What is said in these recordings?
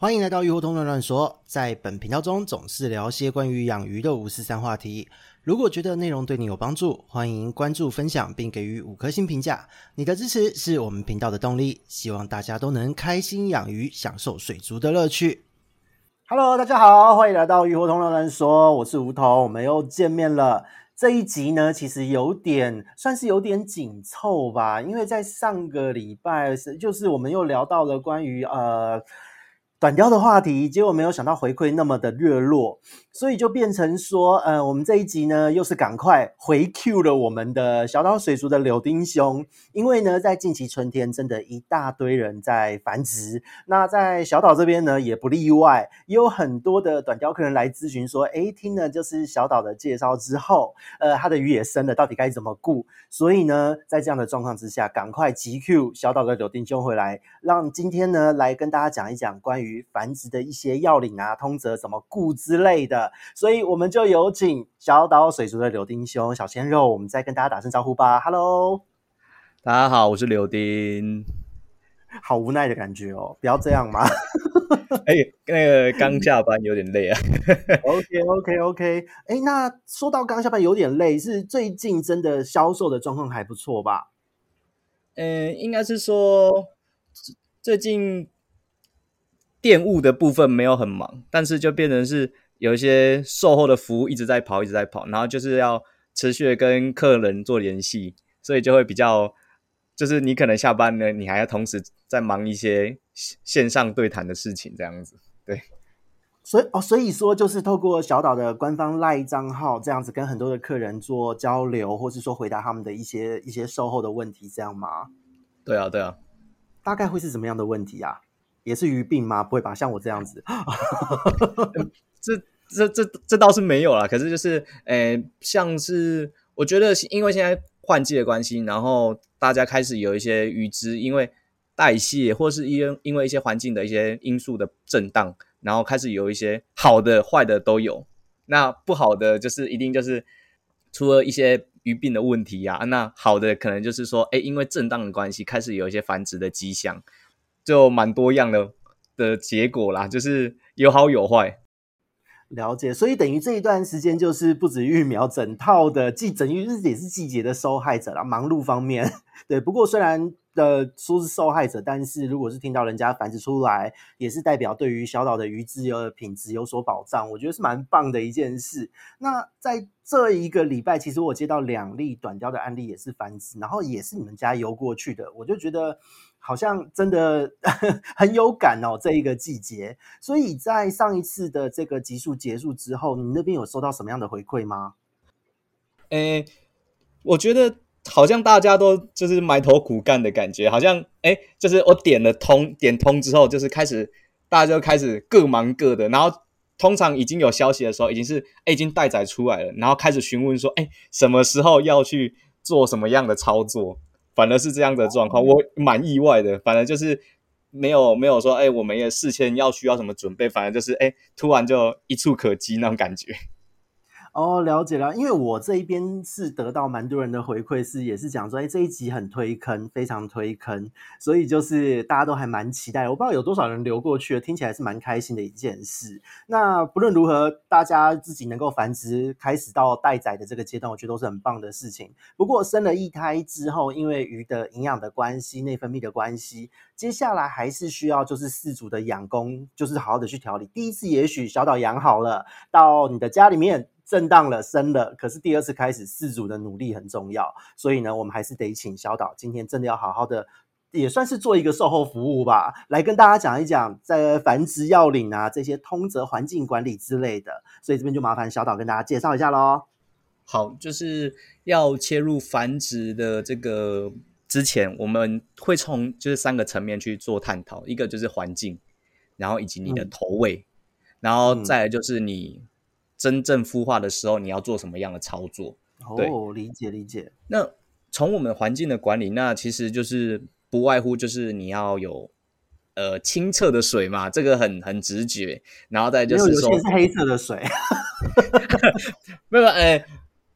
欢迎来到鱼活通乱乱说，在本频道中总是聊些关于养鱼的五四三话题。如果觉得内容对你有帮助，欢迎关注、分享并给予五颗星评价。你的支持是我们频道的动力。希望大家都能开心养鱼，享受水族的乐趣。Hello，大家好，欢迎来到鱼活通乱乱说，我是梧桐，我们又见面了。这一集呢，其实有点算是有点紧凑吧，因为在上个礼拜是就是我们又聊到了关于呃。短鯛的话题，结果没有想到回馈那么的热络，所以就变成说，呃，我们这一集呢，又是赶快回 Q 了我们的小岛水族的柳丁兄，因为呢，在近期春天，真的一大堆人在繁殖，那在小岛这边呢，也不例外，也有很多的短鯛客人来咨询说，诶，听了就是小岛的介绍之后，呃，他的鱼也生了，到底该怎么顾？所以呢，在这样的状况之下，赶快急 Q 小岛的柳丁兄回来，让今天呢，来跟大家讲一讲关于。于繁殖的一些要领啊、通则怎么顾之类的，所以我们就有请小岛水族的柳丁兄、小鲜肉，我们再跟大家打声招呼吧。Hello，大家好，我是柳丁。好无奈的感觉哦，不要这样嘛。哎、欸，那个刚下班有点累啊。OK，OK，OK。哎、欸，那说到刚下班有点累，是最近真的销售的状况还不错吧？嗯、欸，应该是说最近。店务的部分没有很忙，但是就变成是有一些售后的服务一直在跑，一直在跑，然后就是要持续的跟客人做联系，所以就会比较，就是你可能下班呢，你还要同时在忙一些线上对谈的事情，这样子。对，所以哦，所以说就是透过小岛的官方 LINE 账号这样子跟很多的客人做交流，或是说回答他们的一些一些售后的问题，这样吗？对啊，对啊，大概会是什么样的问题啊？也是鱼病吗？不会吧，像我这样子，这这这这倒是没有啦。可是就是，诶、像是我觉得，因为现在换季的关系，然后大家开始有一些鱼只因为代谢，或是因因为一些环境的一些因素的震荡，然后开始有一些好的、坏的都有。那不好的就是一定就是出了一些鱼病的问题呀、啊。那好的可能就是说，哎、欸，因为震荡的关系，开始有一些繁殖的迹象。就蛮多样的的结果啦，就是有好有坏。了解，所以等于这一段时间就是不止育苗，整套的季整于日也是季节的受害者啦。忙碌方面，对。不过虽然的说是受害者，但是如果是听到人家繁殖出来，也是代表对于小岛的鱼质有品质有所保障，我觉得是蛮棒的一件事。那在这一个礼拜，其实我接到两例短雕的案例，也是繁殖，然后也是你们家游过去的，我就觉得。好像真的 很有感哦，这一个季节。所以在上一次的这个集数结束之后，你那边有收到什么样的回馈吗？诶、我觉得好像大家都就是埋头苦干的感觉，好像诶、就是我点了通，点通之后，就是开始大家就开始各忙各的，然后通常已经有消息的时候，已经是诶、已经待宰出来了，然后开始询问说，诶、什么时候要去做什么样的操作？反而是这样的状况，我蛮意外的。反正就是没有没有说，哎、欸，我们也事先要需要什么准备，反正就是，哎、欸，突然就一触可及那种感觉。哦，了解了，因为我这一边是得到蛮多人的回馈，是也是讲说，哎，这一集很推坑，非常推坑，所以就是大家都还蛮期待。我不知道有多少人流过去了，听起来是蛮开心的一件事。那不论如何，大家自己能够繁殖，开始到待宰的这个阶段，我觉得都是很棒的事情。不过生了一胎之后，因为鱼的营养的关系、内分泌的关系，接下来还是需要就是饲主的养功，就是好好的去调理。第一次也许小岛养好了，到你的家里面。震荡了，升了，可是第二次开始，饲主的努力很重要，所以呢，我们还是得请小岛今天真的要好好的，也算是做一个售后服务吧，来跟大家讲一讲在繁殖要领啊这些通则、环境管理之类的，所以这边就麻烦小岛跟大家介绍一下喽。好，就是要切入繁殖的这个之前，我们会从就是三个层面去做探讨，一个就是环境，然后以及你的投喂，然后再来就是你。真正孵化的时候，你要做什么样的操作？哦，理解理解。那从我们环境的管理，那其实就是不外乎就是你要有呃清澈的水嘛，这个很很直觉。然后再就是说，有些是黑色的水，没有哎，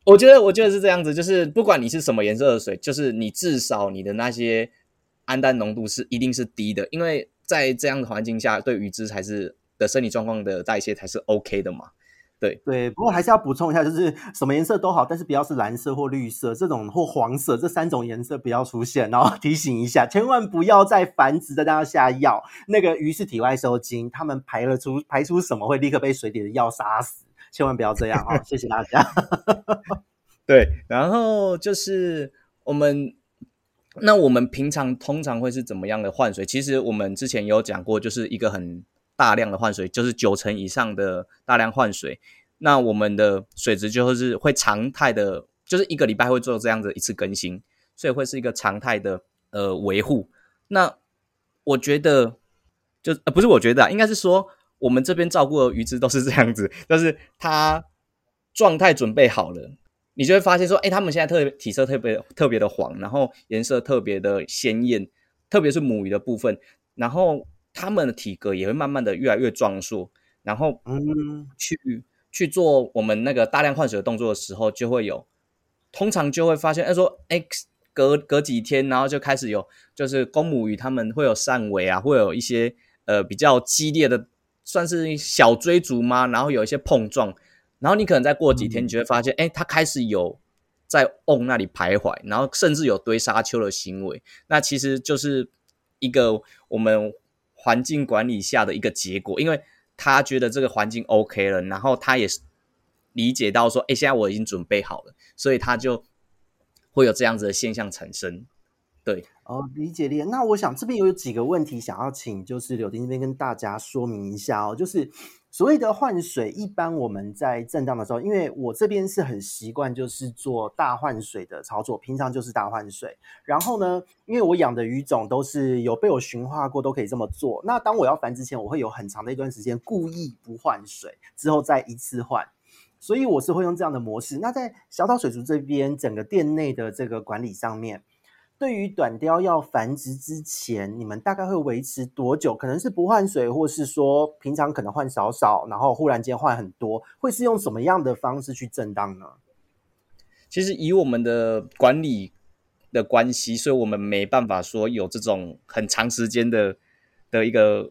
我觉得我觉得是这样子，就是不管你是什么颜色的水，就是你至少你的那些氨氮浓度是一定是低的，因为在这样的环境下，对鱼只才是的生理状况的代谢才是 OK 的嘛。对对，不过还是要补充一下，就是什么颜色都好，但是不要是蓝色或绿色这种或黄色这三种颜色不要出现。然后提醒一下，千万不要再繁殖的当下药，那个鱼是体外受精，它们排了出排出什么会立刻被水里的药杀死，千万不要这样啊！谢谢大家。对，然后就是我们那我们平常通常会是怎么样的换水？其实我们之前有讲过，就是一个很。大量的换水就是九成以上的大量换水，那我们的水质就是会常态的，就是一个礼拜会做这样子一次更新，所以会是一个常态的呃维护。那我觉得就呃不是我觉得啊，应该是说我们这边照顾的鱼只都是这样子，就是它状态准备好了，你就会发现说，哎，它们现在特别体色特别特别的黄，然后颜色特别的鲜艳，特别是母鱼的部分，然后。他们的体格也会慢慢的越来越壮硕，然后嗯，去去做我们那个大量换水的动作的时候，就会有，通常就会发现，哎说，哎，隔隔几天，然后就开始有，就是公母鱼他们会有扇尾啊，会有一些呃比较激烈的，算是小追逐吗？然后有一些碰撞，然后你可能再过几天，你就会发现，哎，它开始有在瓮那里徘徊，然后甚至有堆沙丘的行为，那其实就是一个我们。环境管理下的一个结果，因为他觉得这个环境 OK 了，然后他也是理解到说，哎，现在我已经准备好了，所以他就会有这样子的现象产生。对，哦，理解理解。那我想这边有几个问题想要请，就是柳丁这边跟大家说明一下哦，就是。所谓的换水，一般我们在震荡的时候，因为我这边是很习惯，就是做大换水的操作，平常就是大换水。然后呢，因为我养的鱼种都是有被我驯化过，都可以这么做。那当我要繁殖前，我会有很长的一段时间故意不换水，之后再一次换。所以我是会用这样的模式。那在小岛水族这边，整个店内的这个管理上面。对于短鯛要繁殖之前，你们大概会维持多久？可能是不换水，或是说平常可能换少少，然后忽然间换很多，会是用什么样的方式去震荡呢？其实以我们的管理的关系，所以我们没办法说有这种很长时间的的一个，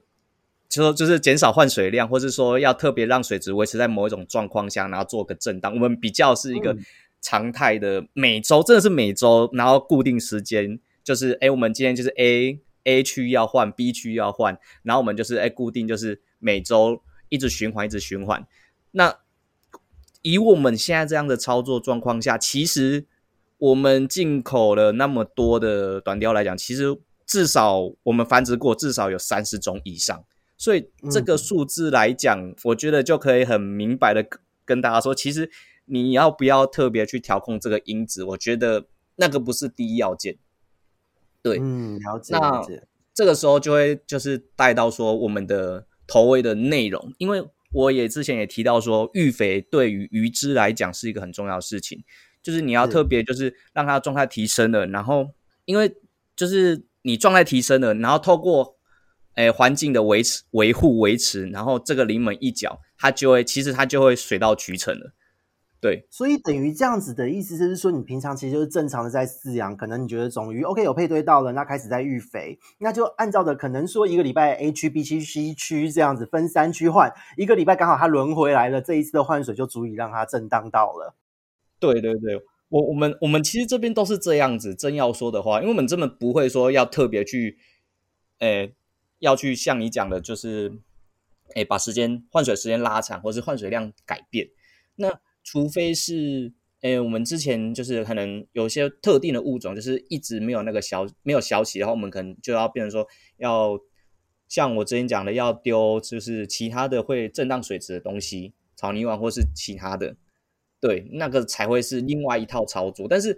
就说就是减少换水量，或是说要特别让水质维持在某一种状况下，然后做个震荡。我们比较是一个。嗯常态的每周真的是每周，然后固定时间就是，哎，我们今天就是 A A 区要换，B 区要换，然后我们就是哎固定就是每周一直循环，一直循环。那以我们现在这样的操作状况下，其实我们进口了那么多的短鯛来讲，其实至少我们繁殖过至少有三十种以上，所以这个数字来讲，嗯，我觉得就可以很明白的跟大家说，其实。你要不要特别去调控这个因子？我觉得那个不是第一要件。对，嗯，了解。了解。那这个时候就会就是带到说我们的投喂的内容，因为我也之前也提到说，育肥对于鱼只来讲是一个很重要的事情，就是你要特别就是让它状态提升了，然后因为就是你状态提升了，然后透过诶环境的维持、维护、维持，然后这个临门一脚，它就会其实它就会水到渠成了。对，所以等于这样子的意思，就是说你平常其实就是正常的在饲养，可能你觉得种鱼 OK 有配对到了，那开始在育肥，那就按照的可能说一个礼拜 A 区、B 区、C 区这样子分三区换，一个礼拜刚好它轮回来了，这一次的换水就足以让它震荡到了。对对对，我我们我们其实这边都是这样子，真要说的话，因为我们真的不会说要特别去，诶，要去像你讲的，就是诶把时间换水时间拉长，或是换水量改变，那。除非是，诶，我们之前就是可能有些特定的物种，就是一直没有那个消没有消息，然后我们可能就要变成说，要像我之前讲的，要丢就是其他的会震荡水质的东西，草泥丸或是其他的，对，那个才会是另外一套操作。但是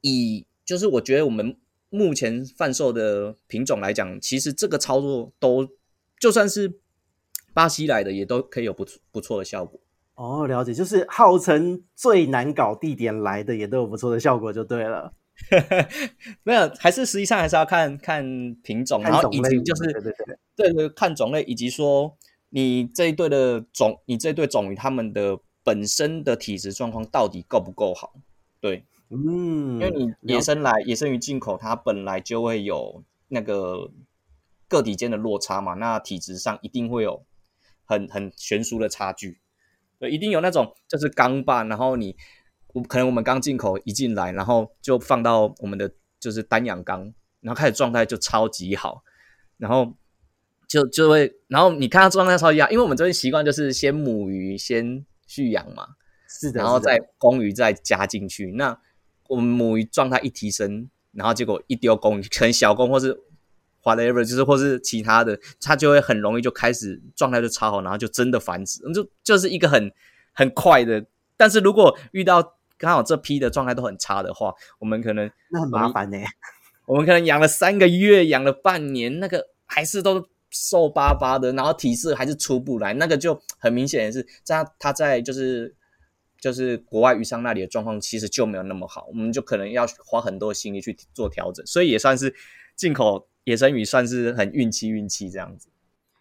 以就是我觉得我们目前贩售的品种来讲，其实这个操作都就算是巴西来的，也都可以有不不错的效果。哦，了解，就是号称最难搞地点来的也都有不错的效果，就对了。没有，还是实际上还是要看看品种，然后以及就是对对对，对对，看种类，以及说你这一对的种，你这一对种鱼它们的本身的体质状况到底够不够好？对，嗯，因为你野生来野生鱼进口，它本来就会有那个。个体间的落差嘛，那体质上一定会有很很悬殊的差距。对，一定有那种就是刚霸，然后你我可能我们刚进口一进来，然后就放到我们的就是单养缸，然后开始状态就超级好，然后就就会，然后你看它状态超级好，因为我们这边习惯就是先母鱼先蓄养嘛。是的，然后再公鱼再加进去，那我们母鱼状态一提升，然后结果一丢公鱼，可能小公或是 whatever，就是或是其他的，它就会很容易就开始状态就超好，然后就真的繁殖，就就是一个很很快的。但是如果遇到刚好这批的状态都很差的话，我们可能那很麻烦呢、欸。我们可能养了三个月，养了半年，那个还是都瘦巴巴的，然后体色还是出不来，那个就很明显的是，在它在就是。就是国外鱼商那里的状况其实就没有那么好，我们就可能要花很多心力去做调整，所以也算是进口野生鱼算是很运气运气这样子。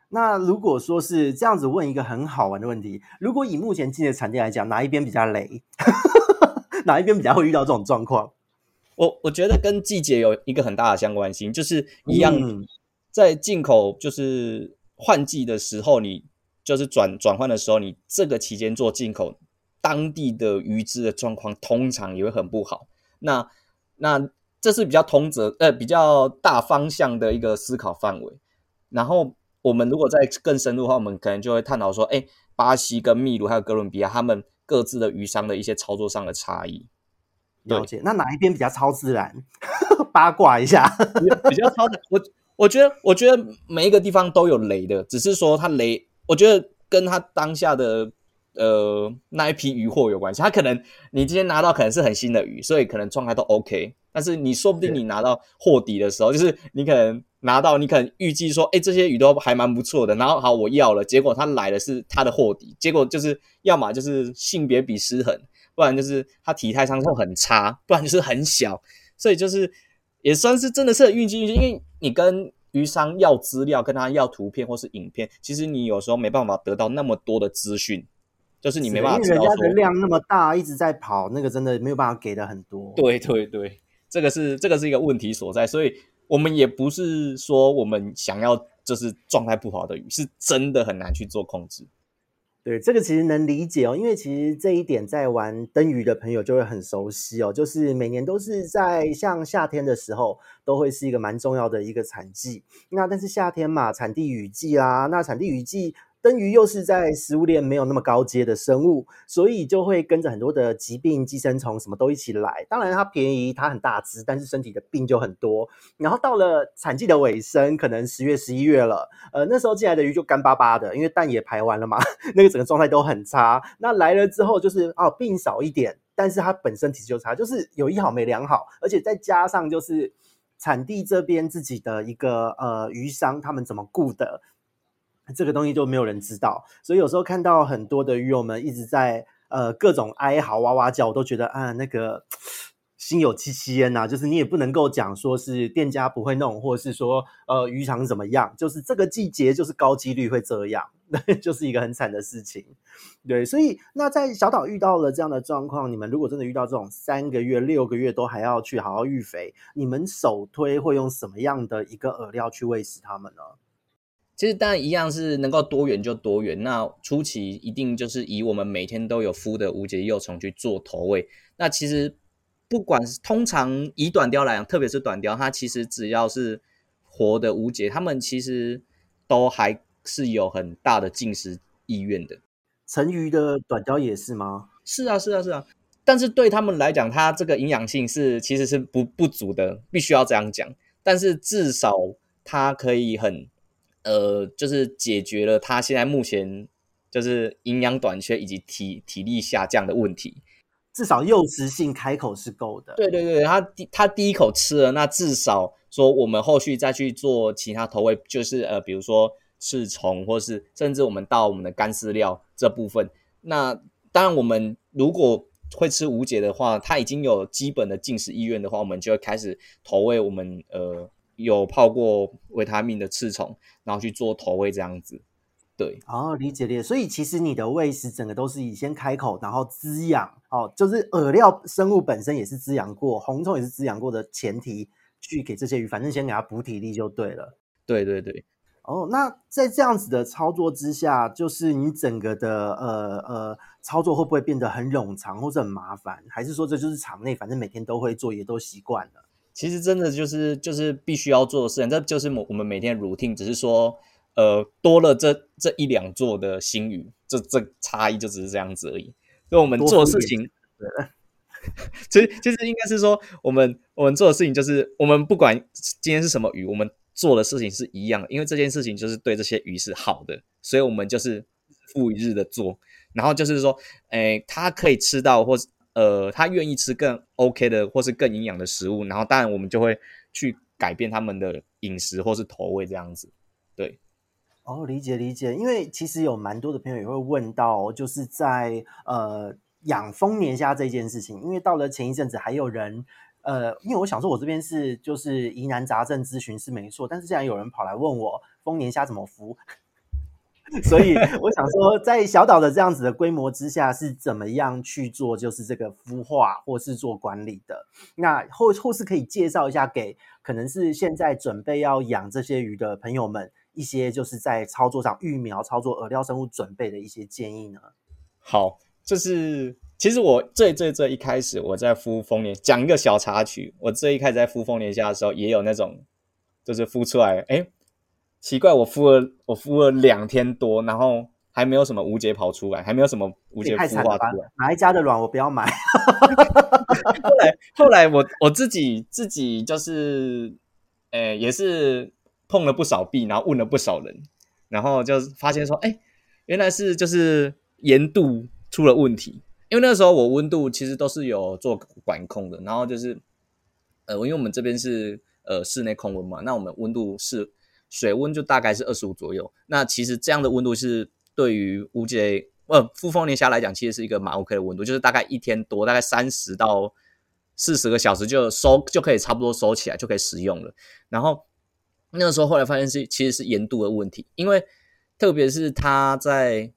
那如果说是这样子问一个很好玩的问题，如果以目前进的产地来讲，哪一边比较雷？哪一边比较会遇到这种状况？我我觉得跟季节有一个很大的相关性，就是一样在进口就是换季的时候，你就是转转换的时候，你这个期间做进口。当地的鱼只的状况通常也会很不好。那那这是比较通则呃比较大方向的一个思考范围。然后我们如果再更深入的话，我们可能就会探讨说，哎，巴西跟秘鲁还有哥伦比亚，他们各自的鱼商的一些操作上的差异。了解。那哪一边比较超自然？八卦一下，比较超的。我我觉得我觉得每一个地方都有雷的，只是说它雷，我觉得跟它当下的。呃，那一批鱼货有关系，他可能你今天拿到可能是很新的鱼，所以可能状态都 OK。但是你说不定你拿到货底的时候，就是你可能拿到，你可能预计说，哎，这些鱼都还蛮不错的。然后好，我要了，结果他来的是他的货底，结果就是要么就是性别比失衡，不然就是他体态上会很差，不然就是很小。所以就是也算是真的是运气运气，因为你跟鱼商要资料，跟他要图片或是影片，其实你有时候没办法得到那么多的资讯。就是你没办法，因为人家的量那么大，一直在跑，那个真的没有办法给的很多。对 对对，这个是这个是一个问题所在，所以我们也不是说我们想要就是状态不好的鱼，是真的很难去做控制。对，这个其实能理解哦，因为其实这一点在玩灯鱼的朋友就会很熟悉哦，就是每年都是在像夏天的时候，都会是一个蛮重要的一个产季。那但是夏天嘛，产地雨季啦，那产地雨季。灯鱼又是在食物链没有那么高阶的生物，所以就会跟着很多的疾病、寄生虫什么都一起来。当然它便宜，它很大只，但是身体的病就很多。然后到了产季的尾声，可能十月、十一月了，呃，那时候进来的鱼就干巴巴的，因为蛋也排完了嘛，那个整个状态都很差。那来了之后就是哦，病少一点，但是它本身体质就差，就是有一好没两好，而且再加上就是产地这边自己的一个呃鱼商，他们怎么顾的。这个东西就没有人知道，所以有时候看到很多的鱼友们一直在呃各种哀嚎哇哇叫，我都觉得啊那个心有戚戚焉呐。就是你也不能够讲说是店家不会弄，或者是说呃渔场怎么样，就是这个季节就是高几率会这样，就是一个很惨的事情。对，所以那在小岛遇到了这样的状况，你们如果真的遇到这种三个月、六个月都还要去好好育肥，你们首推会用什么样的一个饵料去喂食它们呢？其实当然一样是能够多元就多元。那初期一定就是以我们每天都有孵的无节幼虫去做投喂。那其实不管是通常以短鲷来讲，特别是短鲷，它其实只要是活的无节，它们其实都还是有很大的进食意愿的。成鱼的短鲷也是吗？是啊，是啊，是啊。但是对他们来讲，它这个营养性是其实是不不足的，必须要这样讲。但是至少它可以很。呃，就是解决了他现在目前就是营养短缺以及体体力下降的问题，至少诱食性开口是够的。对对对，他第他第一口吃了，那至少说我们后续再去做其他投喂，就是呃，比如说刺虫，或是甚至我们到我们的干饲料这部分。那当然，我们如果会吃无解的话，他已经有基本的进食意愿的话，我们就会开始投喂我们呃。有泡过维他命的刺虫，然后去做投喂这样子，对，哦，理解理解。所以其实你的喂食整个都是以先开口，然后滋养，哦，就是饵料生物本身也是滋养过，红虫也是滋养过的前提，去给这些鱼，反正先给它补体力就对了。对对对。哦，那在这样子的操作之下，就是你整个的呃呃操作会不会变得很冗长或者很麻烦？还是说这就是场内反正每天都会做，也都习惯了？其实真的就是就是必须要做的事情，这就是我我们每天 routine，只是说呃多了这这一两座的新鱼，这这差异就只是这样子而已。所以我们做事情，对，其实其实应该是说，我们我们做的事情就是，我们不管今天是什么鱼，我们。做的事情是一样的，因为这件事情就是对这些鱼是好的，所以我们就是日复一日的做，然后就是说，诶，它可以吃到，或是呃，他愿意吃更 OK 的，或是更营养的食物，然后当然我们就会去改变他们的饮食或是投喂这样子。对，哦，理解理解，因为其实有蛮多的朋友也会问到，就是在呃养丰年虾这件事情，因为到了前一阵子还有人。呃，因为我想说，我这边是就是疑难杂症咨询是没错，但是既然有人跑来问我丰年虾怎么孵，所以我想说，在小岛的这样子的规模之下，是怎么样去做就是这个孵化或是做管理的？那或或是可以介绍一下给可能是现在准备要养这些鱼的朋友们一些就是在操作上育苗、操作饵料生物准备的一些建议呢？好，就是。其实我最最最一开始我在孵丰年，讲一个小插曲。我最一开始在孵丰年虾的时候，也有那种，就是孵出来，哎，奇怪，我敷了我敷了两天多，然后还没有什么无节跑出来，还没有什么无节孵化出来。哪一家的卵我不要买。后来后来我我自己自己就是，哎，也是碰了不少壁，然后问了不少人，然后就发现说，哎，原来是就是盐度出了问题。因为那时候我温度其实都是有做管控的，然后就是，呃，因为我们这边是呃室内控温嘛，那我们温度是水温就大概是二十五左右。那其实这样的温度是对于乌节呃孵丰年虾来讲，其实是一个蛮 OK 的温度，就是大概一天多，大概三十到四十个小时就收就可以差不多收起来就可以食用了。然后那个时候后来发现是其实是盐度的问题，因为特别是它在。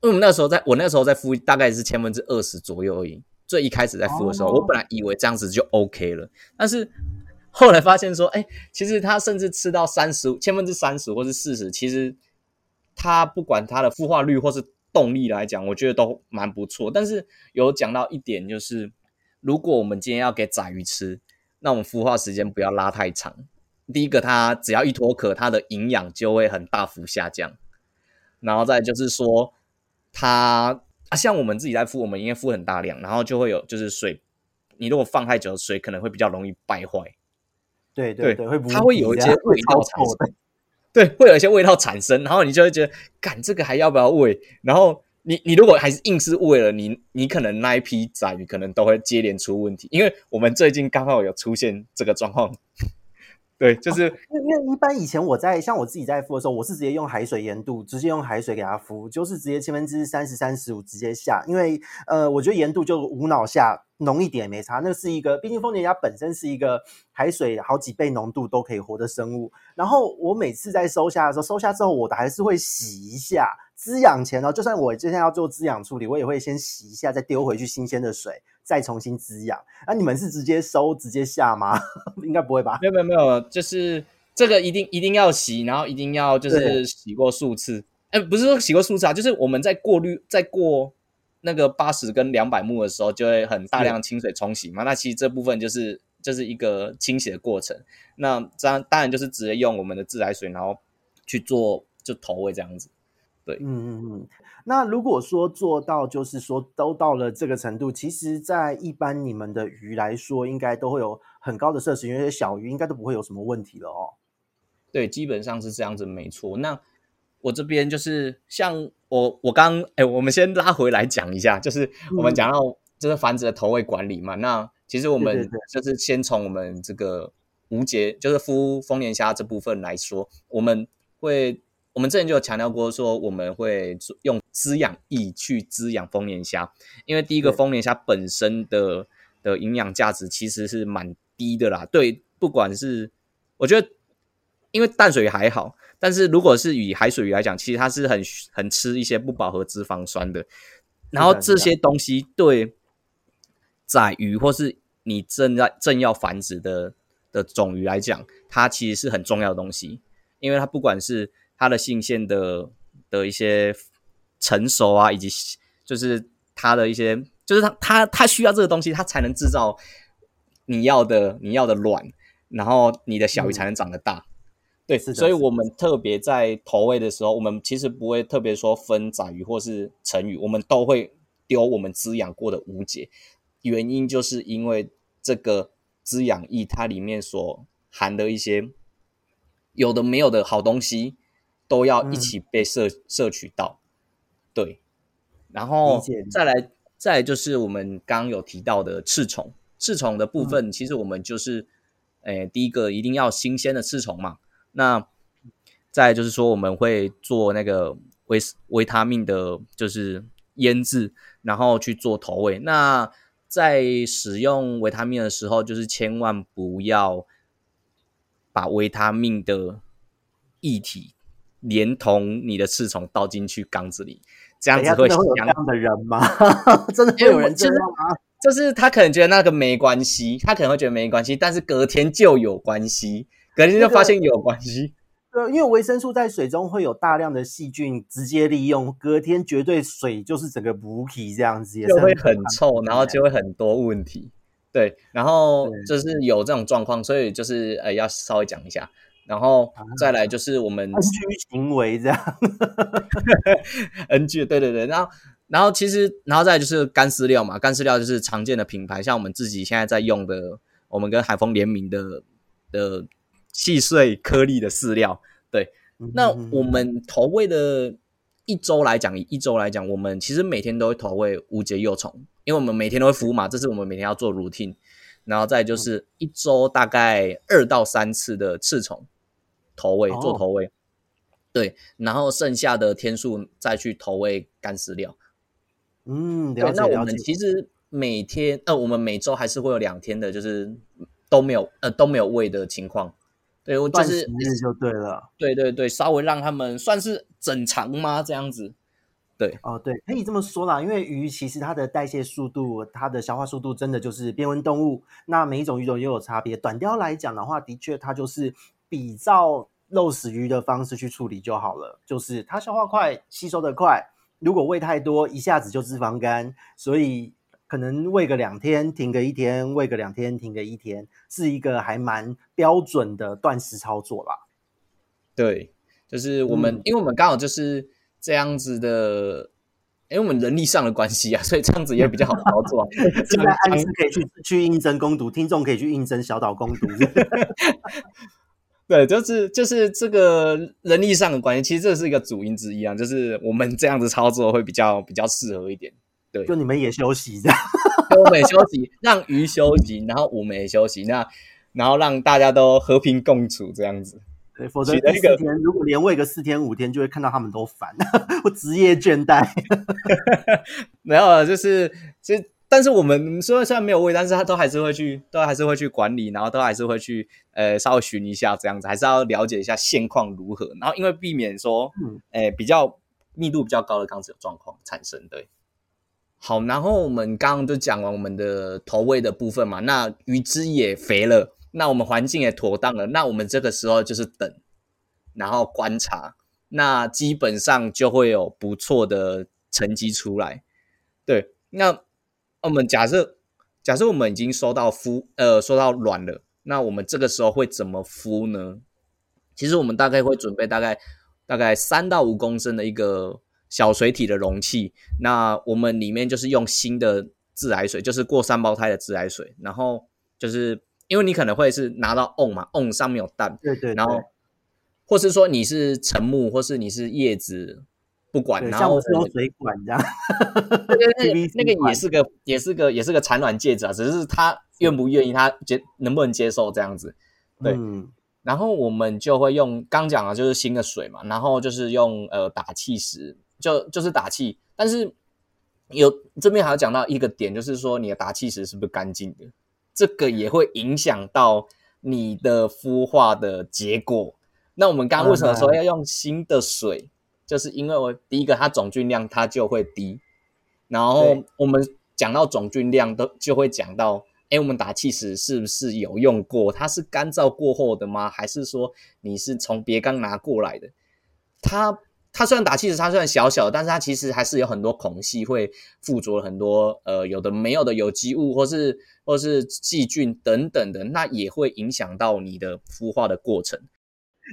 因为我们那时候在，我那时候在孵，大概是千分之二十左右而已。最一开始在孵的时候，我本来以为这样子就 OK 了，但是后来发现说，哎，其实它甚至吃到三十千分之三十或是四十，其实它不管它的孵化率或是动力来讲，我觉得都蛮不错。但是有讲到一点，就是如果我们今天要给仔鱼吃，那我们孵化时间不要拉太长。第一个，它只要一脱壳，它的营养就会很大幅下降。然后再就是说。它啊，像我们自己在孵，我们应该孵很大量，然后就会有就是水，你如果放太久，水可能会比较容易败坏。对对对，会它会有一些味道产生。对，会有一些味道产生，然后你就会觉得，干这个还要不要喂？然后你你如果还是硬是喂了，你你可能那一批仔鱼可能都会接连出问题，因为我们最近刚好有出现这个状况。对，就是因为、因为一般以前我在像我自己在敷的时候，我是直接用海水盐度，直接用海水给它敷，就是直接千分之三十、三十五直接下。因为呃，我觉得盐度就无脑下，浓一点也没差。那是一个，毕竟丰年虾本身是一个海水好几倍浓度都可以活的生物。然后我每次在收虾的时候，收虾之后我的还是会洗一下，滋养前呢，就算我今天要做滋养处理，我也会先洗一下，再丢回去新鲜的水。再重新滋养，那、啊、你们是直接收直接下吗？应该不会吧？没有没有没有，就是这个一定一定要洗，然后一定要就是洗过数次。哎，不是说洗过数次啊，就是我们在过滤在过那个八十跟两百目的时候，就会很大量清水冲洗嘛。那其实这部分就是就是一个清洗的过程。那这样当然就是直接用我们的自来水，然后去做就投喂这样子。对，嗯嗯嗯。那如果说做到，就是说都到了这个程度，其实，在一般你们的鱼来说，应该都会有很高的摄食，因为小鱼应该都不会有什么问题了哦。对，基本上是这样子，没错。那我这边就是像我我刚哎，我们先拉回来讲一下，就是我们讲到这个繁殖的投喂管理嘛。嗯、那其实我们就是先从我们这个无节，就是孵丰年虾这部分来说，我们会。我们之前就有强调过，说我们会用滋养液去滋养丰年虾，因为第一个丰年虾本身的的营养价值其实是蛮低的啦。对，不管是我觉得，因为淡水鱼还好，但是如果是以海水鱼来讲，其实它是很很吃一些不饱和脂肪酸的。然后这些东西对仔鱼或是你正在正要繁殖的的种鱼来讲，它其实是很重要的东西。因为它不管是它的性腺的的一些成熟啊，以及就是它的一些，就是它它它需要这个东西，它才能制造你要的你要的卵，然后你的小鱼才能长得大。嗯、对，所以我们特别在投喂的时候，我们其实不会特别说分仔鱼或是成鱼，我们都会丢我们滋养过的无解，原因就是因为这个滋养液它里面所含的一些有的没有的好东西，都要一起被摄、嗯、摄取到。对，然后再来再来就是我们刚刚有提到的赤虫，赤虫的部分，其实我们就是，诶、第一个一定要新鲜的赤虫嘛。那再来就是说，我们会做那个维维他命的，就是腌制，然后去做投喂。那在使用维他命的时候，就是千万不要把维他命的液体连同你的刺虫倒进去缸子里。这样子会，这样的人吗？真的会有人这样吗？就是他可能觉得那个没关系，他可能会觉得没关系，但是隔天就有关系，隔天就发现有关系。对，因为维生素在水中会有大量的细菌直接利用，隔天绝对水就是整个补体这样子，也会很臭，然后就会很多问题。对，然后就是有这种状况，所以就是呃要稍微讲一下。然后再来就是我们 NG 行为这样，NG 对对对，然后然后其实然后再来就是干饲料嘛，干饲料就是常见的品牌，像我们自己现在在用的，我们跟海丰联名的的细碎颗粒的饲料。对，那我们投喂的一周来讲，一周来讲，我们其实每天都会投喂无节幼虫，因为我们每天都会孵嘛，这是我们每天要做 routine。然后再就是一周大概二到三次的刺虫。投喂做投喂，哦，对，然后剩下的天数再去投喂干饲料。嗯，了解，那我们其实每天呃，我们每周还是会有两天的，就是都没有呃都没有喂的情况。对，我就是日就对了。对对对，稍微让他们算是整肠吗？这样子。对哦，对，可以这么说啦，因为鱼其实它的代谢速度、它的消化速度真的就是变温动物。那每一种鱼种也有差别。短鲷来讲的话，的确它就是。比照肉食鱼的方式去处理就好了，就是它消化快，吸收的快。如果喂太多，一下子就脂肪肝，所以可能喂个两天，停个一天，喂个两天，停个一天，是一个还蛮标准的断食操作啦。对，就是我们，嗯、因为我们刚好就是这样子的。因为我们人力上的关系啊，所以这样子也比较好操作，啊。现在暗示可以去去应征攻读，听众可以去应征小岛攻读。对，就是就是这个人力上的关系，其实这是一个主因之一啊，就是我们这样子操作会比较比较适合一点。对，就你们也休息这样，我们也休息，让鱼休息，然后我们也休息，那然后让大家都和平共处这样子。对，否则四天如果连喂个四天五天，就会看到他们都烦，我职业倦怠。没有，就是其实。但是我们虽然虽然没有喂，但是他都还是会去，都还是会去管理，然后都还是会去，呃，稍微巡一下这样子，还是要了解一下现况如何。然后因为避免说，嗯，诶，比较密度比较高的缸子有状况产生。对，好，然后我们刚刚就讲完我们的投喂的部分嘛，那鱼只也肥了，那我们环境也妥当了，那我们这个时候就是等，然后观察，那基本上就会有不错的成绩出来。对，那。我们假设，假设我们已经收到孵，呃，收到卵了，那我们这个时候会怎么孵呢？其实我们大概会准备大概大概三到五公升的一个小水体的容器，那我们里面就是用新的自来水，就是过三胞胎的自来水，然后就是因为你可能会是拿到瓮嘛，瓮上面有蛋，对对对，然后或是说你是沉木，或是你是叶子。不管，然后像我水管这样，对对那个也是个，也是个，也是个产卵介质啊，只是他愿不愿意，他接能不能接受这样子。对，嗯、然后我们就会用刚讲的就是新的水嘛，然后就是用呃打气石，就就是打气，但是有这边还要讲到一个点，就是说你的打气石是不是干净的，这个也会影响到你的孵化的结果。那我们刚刚为什么说要用新的水？就是因为我第一个，它总菌量它就会低，然后我们讲到总菌量都就会讲到哎，我们打气石是不是有用过？它是干燥过后的吗？还是说你是从别缸拿过来的？它它虽然打气石，它虽然小小，但是它其实还是有很多孔隙，会附着很多呃有的没有的有机物，或是或是细菌等等的，那也会影响到你的孵化的过程。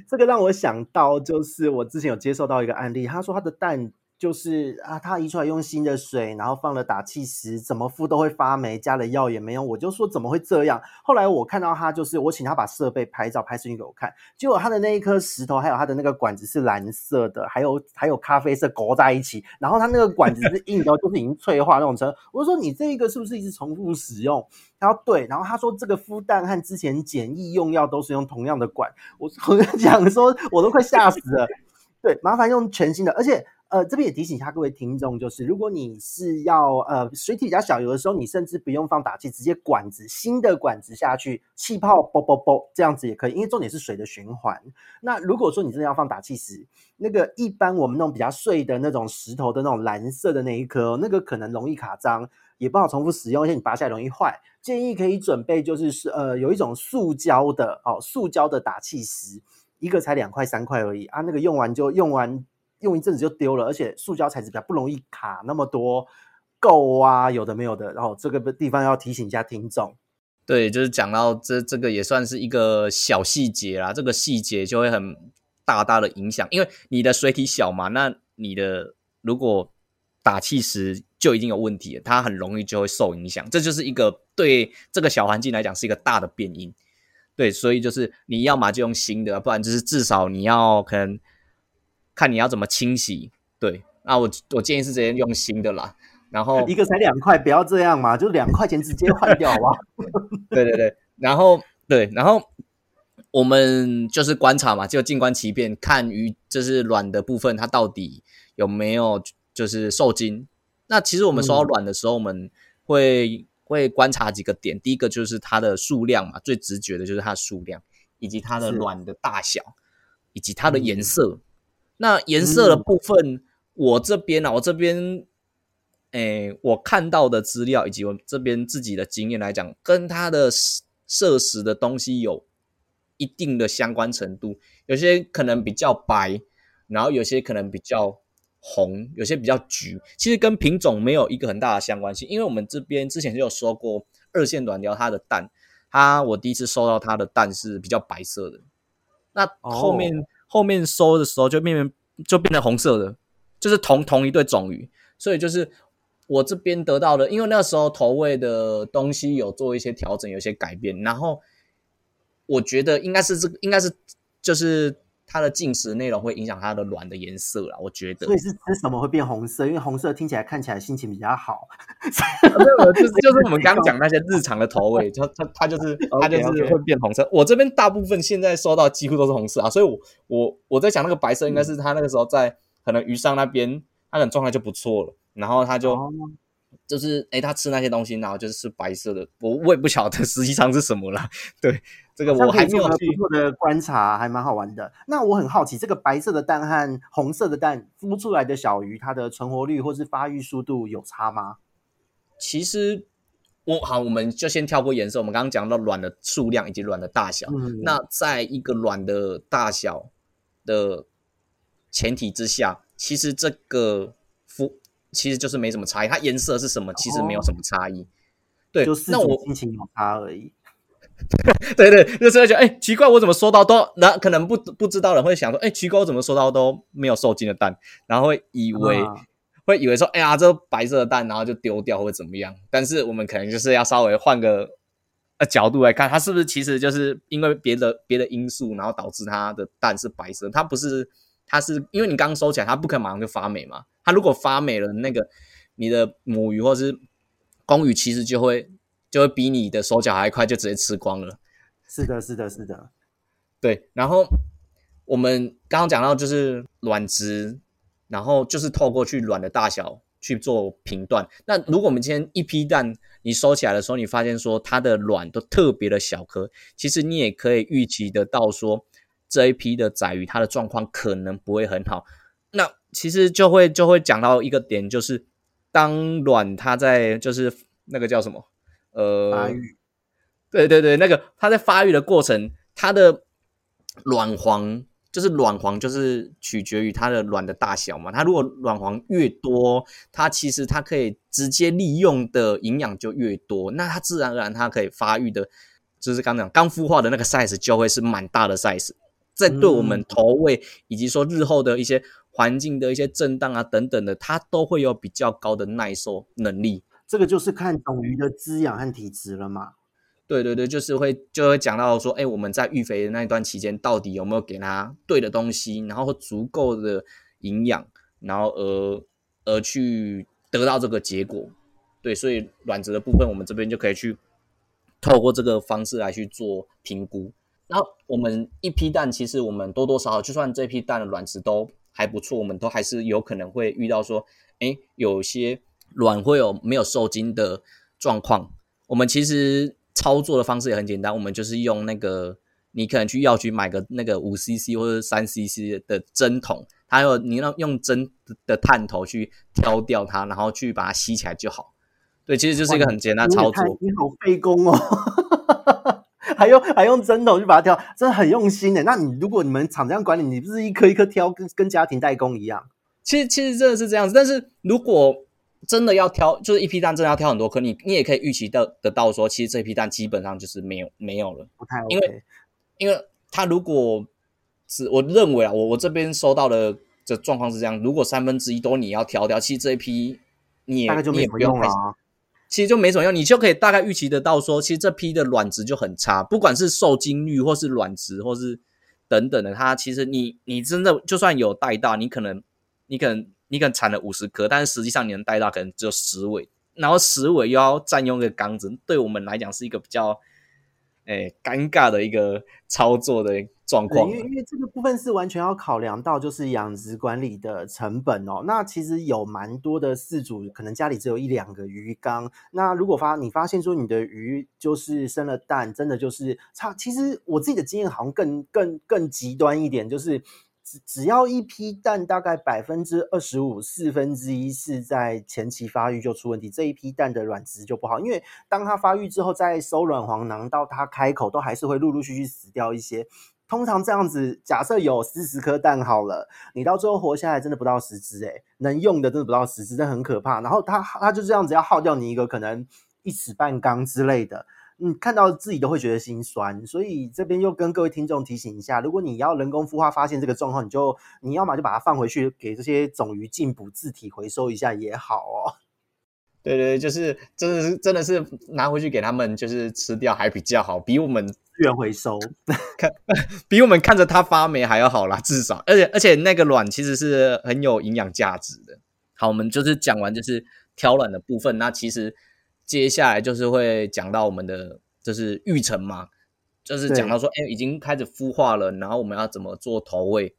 这个让我想到，就是我之前有接受到一个案例，他说他的蛋。就是啊，他移出来用新的水，然后放了打气石，怎么孵都会发霉，加了药也没用。我就说怎么会这样？后来我看到他，就是我请他把设备拍照拍视频给我看，结果他的那一颗石头，还有他的那个管子是蓝色的，还有还有咖啡色勾在一起，然后他那个管子是硬的，就是已经脆化那种程度。我就说你这一个是不是一直重复使用？他说对，然后他说这个孵蛋和之前简易用药都是用同样的管。我我讲说，我都快吓死了。对，麻烦用全新的，而且。呃，这边也提醒一下各位听众，就是如果你是要呃水体比较小，有的时候你甚至不用放打气，直接管子新的管子下去，气泡啵啵啵这样子也可以，因为重点是水的循环。那如果说你真的要放打气石，那个一般我们那种比较碎的那种石头的那种蓝色的那一颗，那个可能容易卡脏，也不好重复使用，而且你拔下来容易坏。建议可以准备就是是呃有一种塑胶的哦，塑胶的打气石，一个才两块三块而已啊，那个用完就用完。用一阵子就丢了，而且塑胶材质比较不容易卡那么多垢啊，有的没有的。然后这个地方要提醒一下听众，对，就是讲到这这个也算是一个小细节啦，这个细节就会很大大的影响，因为你的水体小嘛，那你的如果打气时就已经有问题，它很容易就会受影响，这就是一个对这个小环境来讲是一个大的变因。对，所以就是你要么就用新的，不然就是至少你要可能。看你要怎么清洗，对，那我我建议是直接用新的啦。然后 一个才两块，不要这样嘛，就两块钱直接换掉好不好？对对对，然后对，然后我们就是观察嘛，就静观其变，看鱼就是卵的部分，它到底有没有就是受精。那其实我们收到卵的时候，我们会、嗯、会观察几个点，第一个就是它的数量嘛，最直觉的就是它的数量，以及它的卵的大小，以及它的颜色。嗯那颜色的部分，嗯、我这边啊，我这边，诶，我看到的资料以及我这边自己的经验来讲，跟它的摄食的东西有一定的相关程度。有些可能比较白，然后有些可能比较红，有些比较橘。其实跟品种没有一个很大的相关性，因为我们这边之前就有说过，二线短鲷它的蛋，它我第一次收到它的蛋是比较白色的，那后面。后面收的时候就变成就变成红色的，就是同同一对种鱼，所以就是我这边得到的，因为那时候投喂的东西有做一些调整，有些改变，然后我觉得应该是这个，应该是就是。它的进食内容会影响它的卵的颜色啦，我觉得。所以是吃什么会变红色？因为红色听起来看起来心情比较好。就是 就是我们刚讲那些日常的投喂，它它它就是 它就是会变红色。Okay, okay. 我这边大部分现在收到几乎都是红色啊，所以我我我在想那个白色应该是它那个时候在可能鱼上那边，它的状态就不错了，然后它就。哦就是诶、欸、他吃那些东西，然后就是吃白色的，我我也不晓得实际上是什么啦。对，这个我还没有去做的观察，还蛮好玩的。那我很好奇，这个白色的蛋和红色的蛋孵出来的小鱼，它的存活率或是发育速度有差吗？其实我好，我们就先跳过颜色。我们刚刚讲到卵的数量以及卵的大小。嗯、那在一个卵的大小的前提之下，其实这个孵。其实就是没什么差异，它颜色是什么？其实没有什么差异。哦、对，就是那我心情有差而已。对 对，就是会觉得哎，奇怪，我怎么收到都，那可能不不知道的人会想说，哎，奇怪，我怎么收到都没有受精的蛋？然后会以为、啊、会以为说，哎呀，这白色的蛋，然后就丢掉或者怎么样？但是我们可能就是要稍微换个呃角度来看，它是不是其实就是因为别的别的因素，然后导致它的蛋是白色？它不是，它是因为你刚收起来，它不可能马上就发霉嘛。它如果发霉了，那个你的母鱼或是公鱼，其实就会就会比你的手脚还快，就直接吃光了。是的，是的，是的，对。然后我们刚刚讲到就是卵质，然后就是透过去卵的大小去做评断。那如果我们今天一批蛋你收起来的时候，你发现说它的卵都特别的小颗，其实你也可以预期得到说这一批的仔鱼它的状况可能不会很好。那其实就会就会讲到一个点，就是当卵它在就是那个叫什么呃发育对对对，那个它在发育的过程，它的卵黄就是卵黄，就是取决于它的卵的大小嘛。它如果卵黄越多，它其实它可以直接利用的营养就越多，那它自然而然它可以发育的，就是刚刚讲刚孵化的那个 size 就会是蛮大的 size。在对我们投喂以及说日后的一些环境的一些震荡啊等等的，它都会有比较高的耐受能力。这个就是看种鱼的滋养和体质了嘛。对对对，就是会就会讲到说，哎，我们在育肥的那一段期间，到底有没有给它对的东西，然后足够的营养，然后而而去得到这个结果。对，所以卵子的部分，我们这边就可以去透过这个方式来去做评估。然后我们一批蛋，其实我们多多少少，就算这批蛋的卵子都还不错，我们都还是有可能会遇到说，哎，有些卵会有没有受精的状况。我们其实。操作的方式也很简单，我们就是用那个，你可能去药局买个那个五 CC 或者三 CC 的针筒，还有你要用针的探头去挑掉它，然后去把它吸起来就好。对，其实就是一个很简单操作。你，你好费工哦，还用还用针头去把它挑，真的很用心的。那你如果你们厂这样管理，你不是一颗一颗挑，跟跟家庭代工一样？其实其实真的是这样子，但是如果真的要挑，就是一批蛋真的要挑很多颗，你你也可以预期到得到说，其实这批蛋基本上就是没有没有了，不太 OK。因为因为它如果是我认为啊，我我这边收到的这状况是这样，如果三分之一都你要挑掉，其实这一批你也大概就没什么用了啊。其实就没什么用，你就可以大概预期得到说，其实这批的卵子就很差，不管是受精率或是卵子或是等等的，它其实你你真的就算有带大，你可能你可能。你可能产了五十颗，但是实际上你能带到可能只有十尾，然后十尾又要占用一个缸子，对我们来讲是一个比较，诶尴尬的一个操作的状况。因为因为这个部分是完全要考量到就是养殖管理的成本哦。那其实有蛮多的饲主可能家里只有一两个鱼缸，那如果发你发现说你的鱼就是生了蛋，真的就是差。其实我自己的经验好像更更更极端一点，就是。只只要一批蛋，大概百分之二十五，四分之一是在前期发育就出问题，这一批蛋的卵质就不好。因为当它发育之后，再收卵黄囊到它开口，都还是会陆陆续续死掉一些。通常这样子，假设有四十颗蛋好了，你到最后活下来真的不到十只，诶能用的真的不到十只，这很可怕。然后它它就这样子要耗掉你一个可能一尺半缸之类的。嗯，看到自己都会觉得心酸，所以这边又跟各位听众提醒一下，如果你要人工孵化发现这个状况，你就你要么就把它放回去给这些种鱼进补自体回收一下也好哦。对对，就是真的是真的是拿回去给他们就是吃掉还比较好，比我们资源回收 看比我们看着它发霉还要好啦，至少而且而且那个卵其实是很有营养价值的。好，我们就是讲完就是挑卵的部分，那其实。接下来就是会讲到我们的就是育成嘛，就是讲到说，哎，已经开始孵化了，然后我们要怎么做投喂？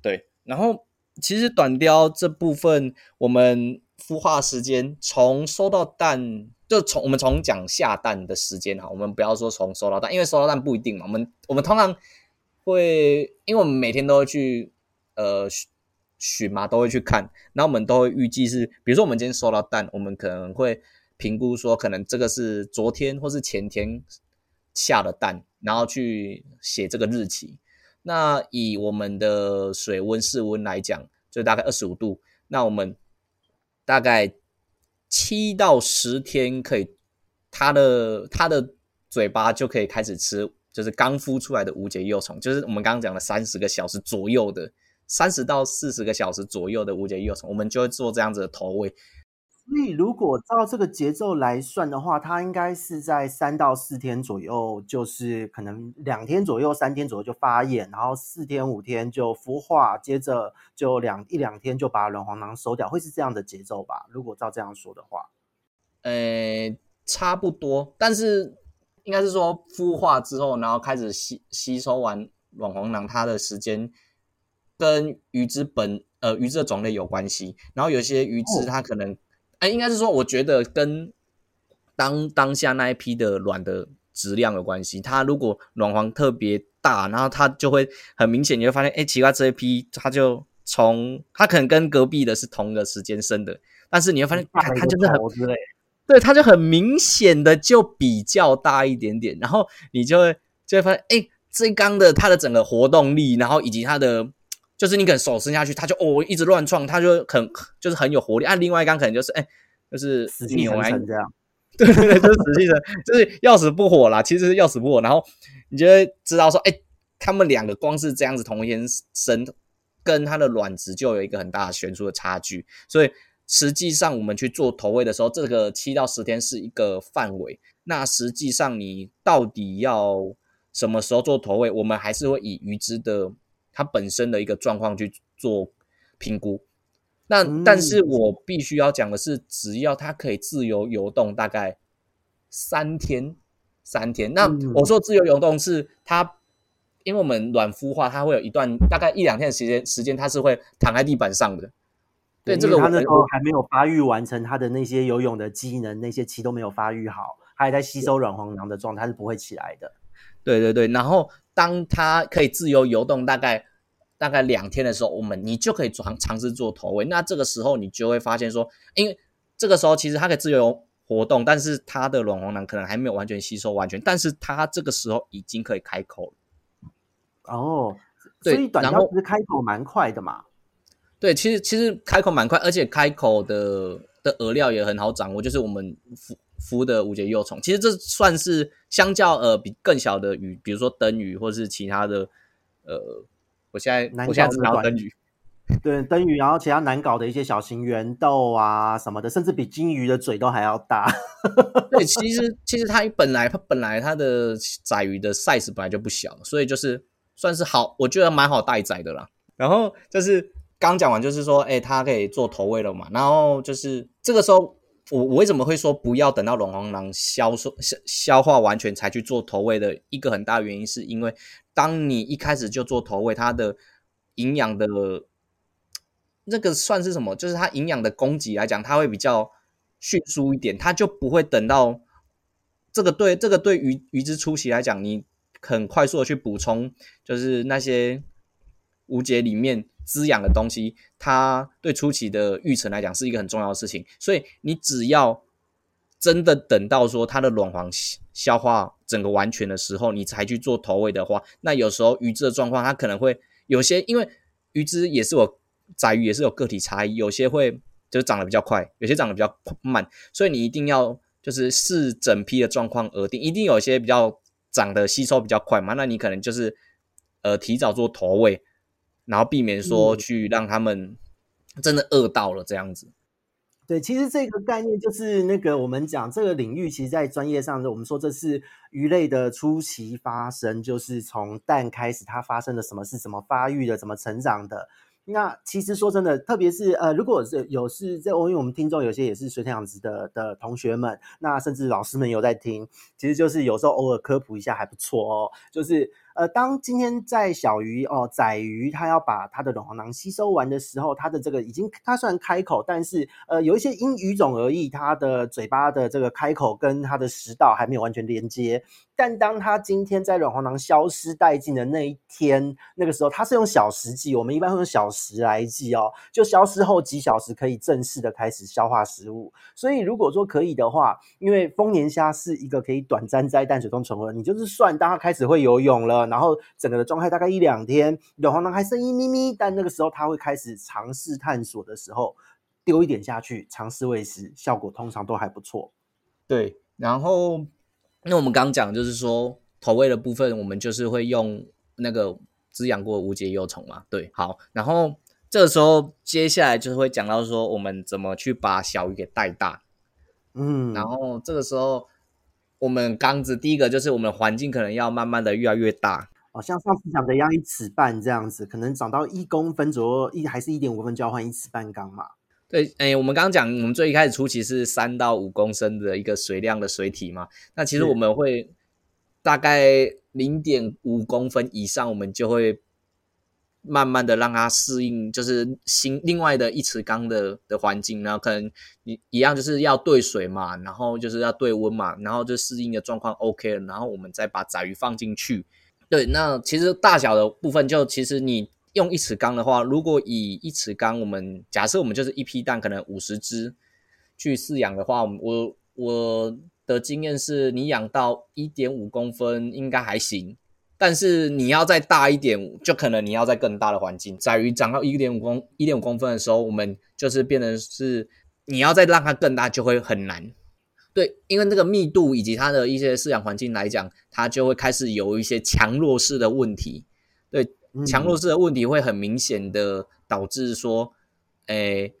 对，然后其实短雕这部分，我们孵化时间从收到蛋，就从我们从讲下蛋的时间哈，我们不要说从收到蛋，因为收到蛋不一定嘛。我们我们通常会，因为我们每天都会去呃巡嘛，都会去看，然后我们都会预计是，比如说我们今天收到蛋，我们可能会。评估说，可能这个是昨天或是前天下的蛋，然后去写这个日期。那以我们的水温室温来讲，就大概二十五度。那我们大概七到十天可以，它的它的嘴巴就可以开始吃，就是刚孵出来的无节幼虫，就是我们刚刚讲的三十个小时左右的，三十到四十个小时左右的无节幼虫，我们就会做这样子的投喂。所以，如果照这个节奏来算的话，它应该是在三到四天左右，就是可能两天左右、三天左右就发炎，然后四天、五天就孵化，接着就两一两天就把卵黄囊收掉，会是这样的节奏吧？如果照这样说的话，呃，差不多，但是应该是说孵化之后，然后开始吸吸收完卵黄囊，它的时间跟鱼之本呃鱼只的种类有关系，然后有些鱼只它可能。哦哎，应该是说，我觉得跟当当下那一批的卵的质量有关系。它如果卵黄特别大，然后它就会很明显，你会发现，哎，奇怪，这一批它就从它可能跟隔壁的是同个时间生的，但是你会发现，它就是很，对，它就很明显的就比较大一点点，然后你就会就会发现，哎，这一缸的它的整个活动力，然后以及它的，就是你可能手伸下去，它就哦一直乱撞，它就很就是很有活力。按、啊、另外一缸可能就是哎，就是死气沉沉 这样，对对对，就是死气沉，就是要死不活啦，其实是要死不活。然后你就会知道说，哎，他们两个光是这样子同一天生，跟它的卵子就有一个很大的悬殊的差距，所以。实际上，我们去做投喂的时候，这个七到十天是一个范围。那实际上，你到底要什么时候做投喂？我们还是会以鱼只的它本身的一个状况去做评估。那但是我必须要讲的是，只要它可以自由游动，大概三天，三天。那我说自由游动是它，因为我们卵孵化，它会有一段大概一两天的时间，时间它是会躺在地板上的。对，这个他那时候还没有发育完成它的那些游泳的机能，那些鳍都没有发育好，还在吸收卵黄囊的状态，是不会起来的。对对对，然后当它可以自由游动，大概大概两天的时候，我们你就可以尝尝试做投喂。那这个时候你就会发现说，因为这个时候其实它可以自由活动，但是它的卵黄囊可能还没有完全吸收完全，但是它这个时候已经可以开口了。哦，所以短刀其实开口蛮快的嘛。对，其实其实开口蛮快，而且开口的的饵料也很好掌握，就是我们孵孵的无节幼虫。其实这算是相较呃比更小的鱼，比如说灯鱼或是其他的呃，我现在我现在知道灯鱼，对灯鱼，然后其他难搞的一些小型圆豆啊什么的，甚至比金鱼的嘴都还要大。对，其实其实它本来它本来它的仔鱼的 size 本来就不小，所以就是算是好，我觉得蛮好待宰的啦。然后就是。刚讲完就是说，哎，它可以做投喂了嘛？然后就是这个时候，我我为什么会说不要等到卵黄囊消消消化完全才去做投喂的一个很大原因，是因为当你一开始就做投喂，它的营养的那个算是什么？就是它营养的供给来讲，它会比较迅速一点，它就不会等到这个对这个对鱼鱼之初期来讲，你很快速的去补充，就是那些无节里面。滋养的东西，它对初期的育成来讲是一个很重要的事情。所以你只要真的等到说它的卵黄消化整个完全的时候，你才去做投喂的话，那有时候鱼只的状况它可能会有些，因为鱼只也是有仔鱼也是有个体差异，有些会就是长得比较快，有些长得比较慢，所以你一定要就是视整批的状况而定，一定有些比较长得吸收比较快嘛，那你可能就是呃提早做投喂。然后避免说去让他们真的饿到了这样子。嗯。对，其实这个概念就是那个我们讲这个领域，其实，在专业上，我们说这是鱼类的初期发生，就是从蛋开始，它发生了什么，是怎么发育的，怎么成长的。那其实说真的，特别是呃，如果是有是在，因为我们听众有些也是水产养殖的的同学们，那甚至老师们有在听，其实就是有时候偶尔科普一下还不错哦，就是。呃，当今天在小鱼哦，仔鱼它要把它的卵黄囊吸收完的时候，它的这个已经它虽然开口，但是呃有一些因鱼种而异，它的嘴巴的这个开口跟它的食道还没有完全连接。但当它今天在卵黄囊消失殆尽的那一天，那个时候它是用小时计，我们一般会用小时来计哦，就消失后几小时可以正式的开始消化食物。所以如果说可以的话，因为丰年虾是一个可以短暂在淡水中存活，你就是算当它开始会游泳了。然后整个的状态大概一两天，卵黄囊还剩一咪咪，但那个时候它会开始尝试探索的时候，丢一点下去尝试喂食，效果通常都还不错。对，然后那我们刚讲就是说投喂的部分，我们就是会用那个滋养过的无节幼虫嘛。对，好，然后这个时候接下来就是会讲到说我们怎么去把小鱼给带大。嗯，然后这个时候。我们缸子第一个就是我们环境可能要慢慢的越来越大，哦，像上次讲的一样，一尺半这样子，可能长到一公分左右，一还是一点五公分就要换一尺半缸嘛。对，哎，我们刚刚讲，我们最一开始初期是三到五公升的一个水量的水体嘛，那其实我们会大概零点五公分以上，我们就会。慢慢的让它适应，就是新另外的一池缸的的环境，然后可能一一样就是要对水嘛，然后就是要对温嘛，然后就适应的状况 OK 了，然后我们再把仔鱼放进去。对，那其实大小的部分就其实你用一池缸的话，如果以一池缸，我们假设我们就是一批蛋可能五十只去饲养的话，我我的经验是，你养到一点五公分应该还行，但是你要再大一点，就可能你要在更大的环境。在于长到一点五公一点五公分的时候，我们就是变成是你要再让它更大就会很难。对，因为那个密度以及它的一些饲养环境来讲，它就会开始有一些强弱势的问题。对，强弱势的问题会很明显的导致说，诶，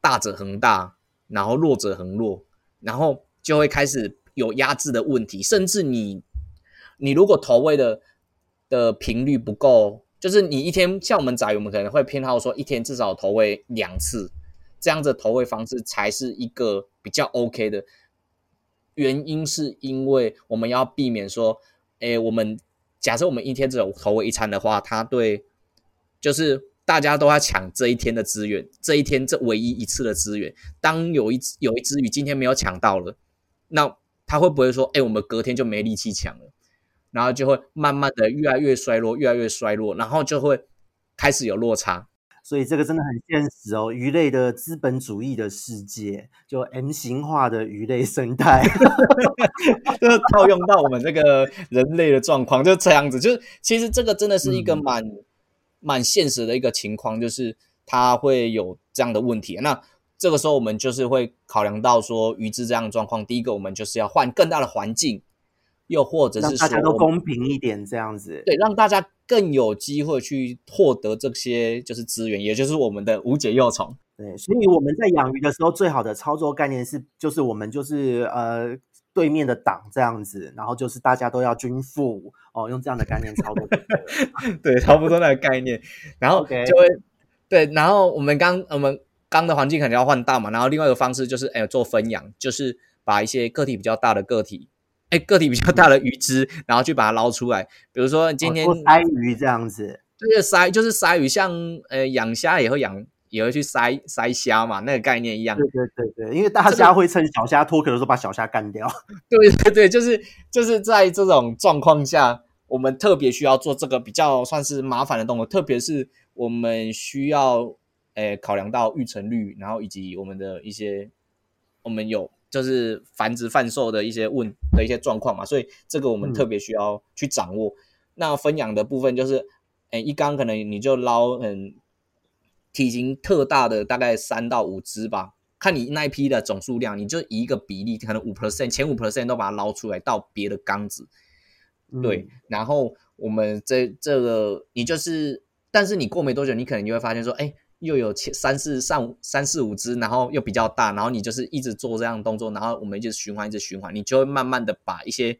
大者恒大，然后弱者恒弱，然后就会开始有压制的问题。甚至你，你如果投喂的的频率不够，就是你一天像我们仔，我们可能会偏好说一天至少投喂两次。这样子投喂方式才是一个比较 OK 的，原因是因为我们要避免说，诶，我们假设我们一天只有投喂一餐的话，它对，就是大家都要抢这一天的资源，这一天这唯一一次的资源，当有一有一只鱼今天没有抢到了，那它会不会说，诶，我们隔天就没力气抢了，然后就会慢慢的越来越衰落，越来越衰落，然后就会开始有落差。所以这个真的很现实哦，鱼类的资本主义的世界，就 M 型化的鱼类生态，就是套用到我们这个人类的状况，就这样子。就是其实这个真的是一个蛮、嗯、蛮现实的一个情况，就是它会有这样的问题。那这个时候我们就是会考量到说鱼质这样的状况，第一个我们就是要换更大的环境。又或者是说，大家都公平一点，这样子，对，让大家更有机会去获得这些就是资源，也就是我们的无解幼虫。对，所以我们在养鱼的时候，最好的操作概念是，就是我们就是呃对面的党这样子，然后就是大家都要均富哦，用这样的概念操作。对，差不多那个概念，然后就会对，然后我们刚我们刚的环境肯定要换大嘛，然后另外一个方式就是哎做分养，就是把一些个体比较大的个体。哎，个体比较大的鱼只，嗯、然后去把它捞出来。比如说今天哦、筛鱼这样子，就是筛，就是筛鱼，像呃养虾也会养，也会去筛筛虾嘛，那个概念一样。对对对对，因为大虾会趁小虾脱壳的时候把小虾干掉。对 对对，就是就是在这种状况下，我们特别需要做这个比较算是麻烦的动作，特别是我们需要诶考量到育成率，然后以及我们的一些我们有。就是繁殖贩售的一些问的一些状况嘛，所以这个我们特别需要去掌握。嗯、那分养的部分就是，诶，一缸可能你就捞很体型特大的，大概三到五只吧，看你那一批的总数量，你就以一个比例，可能五 percent 前五 percent 都把它捞出来到别的缸子，对。嗯、然后我们这这个你就是，但是你过没多久，你可能就会发现说，诶又有三四上三四五只，然后又比较大，然后你就是一直做这样动作，然后我们一直循环，一直循环，你就会慢慢的把一些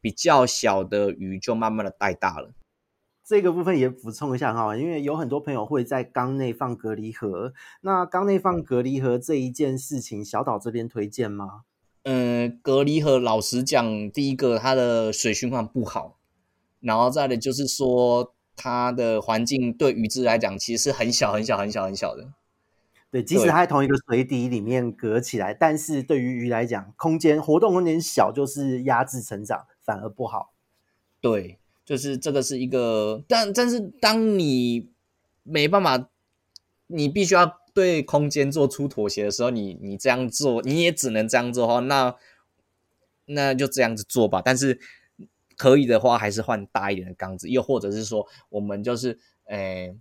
比较小的鱼就慢慢的带大了。这个部分也补充一下哈，因为有很多朋友会在缸内放隔离盒，那缸内放隔离盒这一件事情，小岛这边推荐吗？嗯，隔离盒老实讲，第一个它的水循环不好，然后再的就是说。它的环境对鱼只来讲，其实是很小很小很小很小的。对，即使它在同一个水底里面隔起来，但是对于鱼来讲，空间活动空间小，就是压制成长，反而不好。对，就是这个是一个，但但是当你没办法，你必须要对空间做出妥协的时候，你你这样做，你也只能这样做哈。那那就这样子做吧，但是。可以的话，还是换大一点的缸子，又或者是说，我们就是，诶、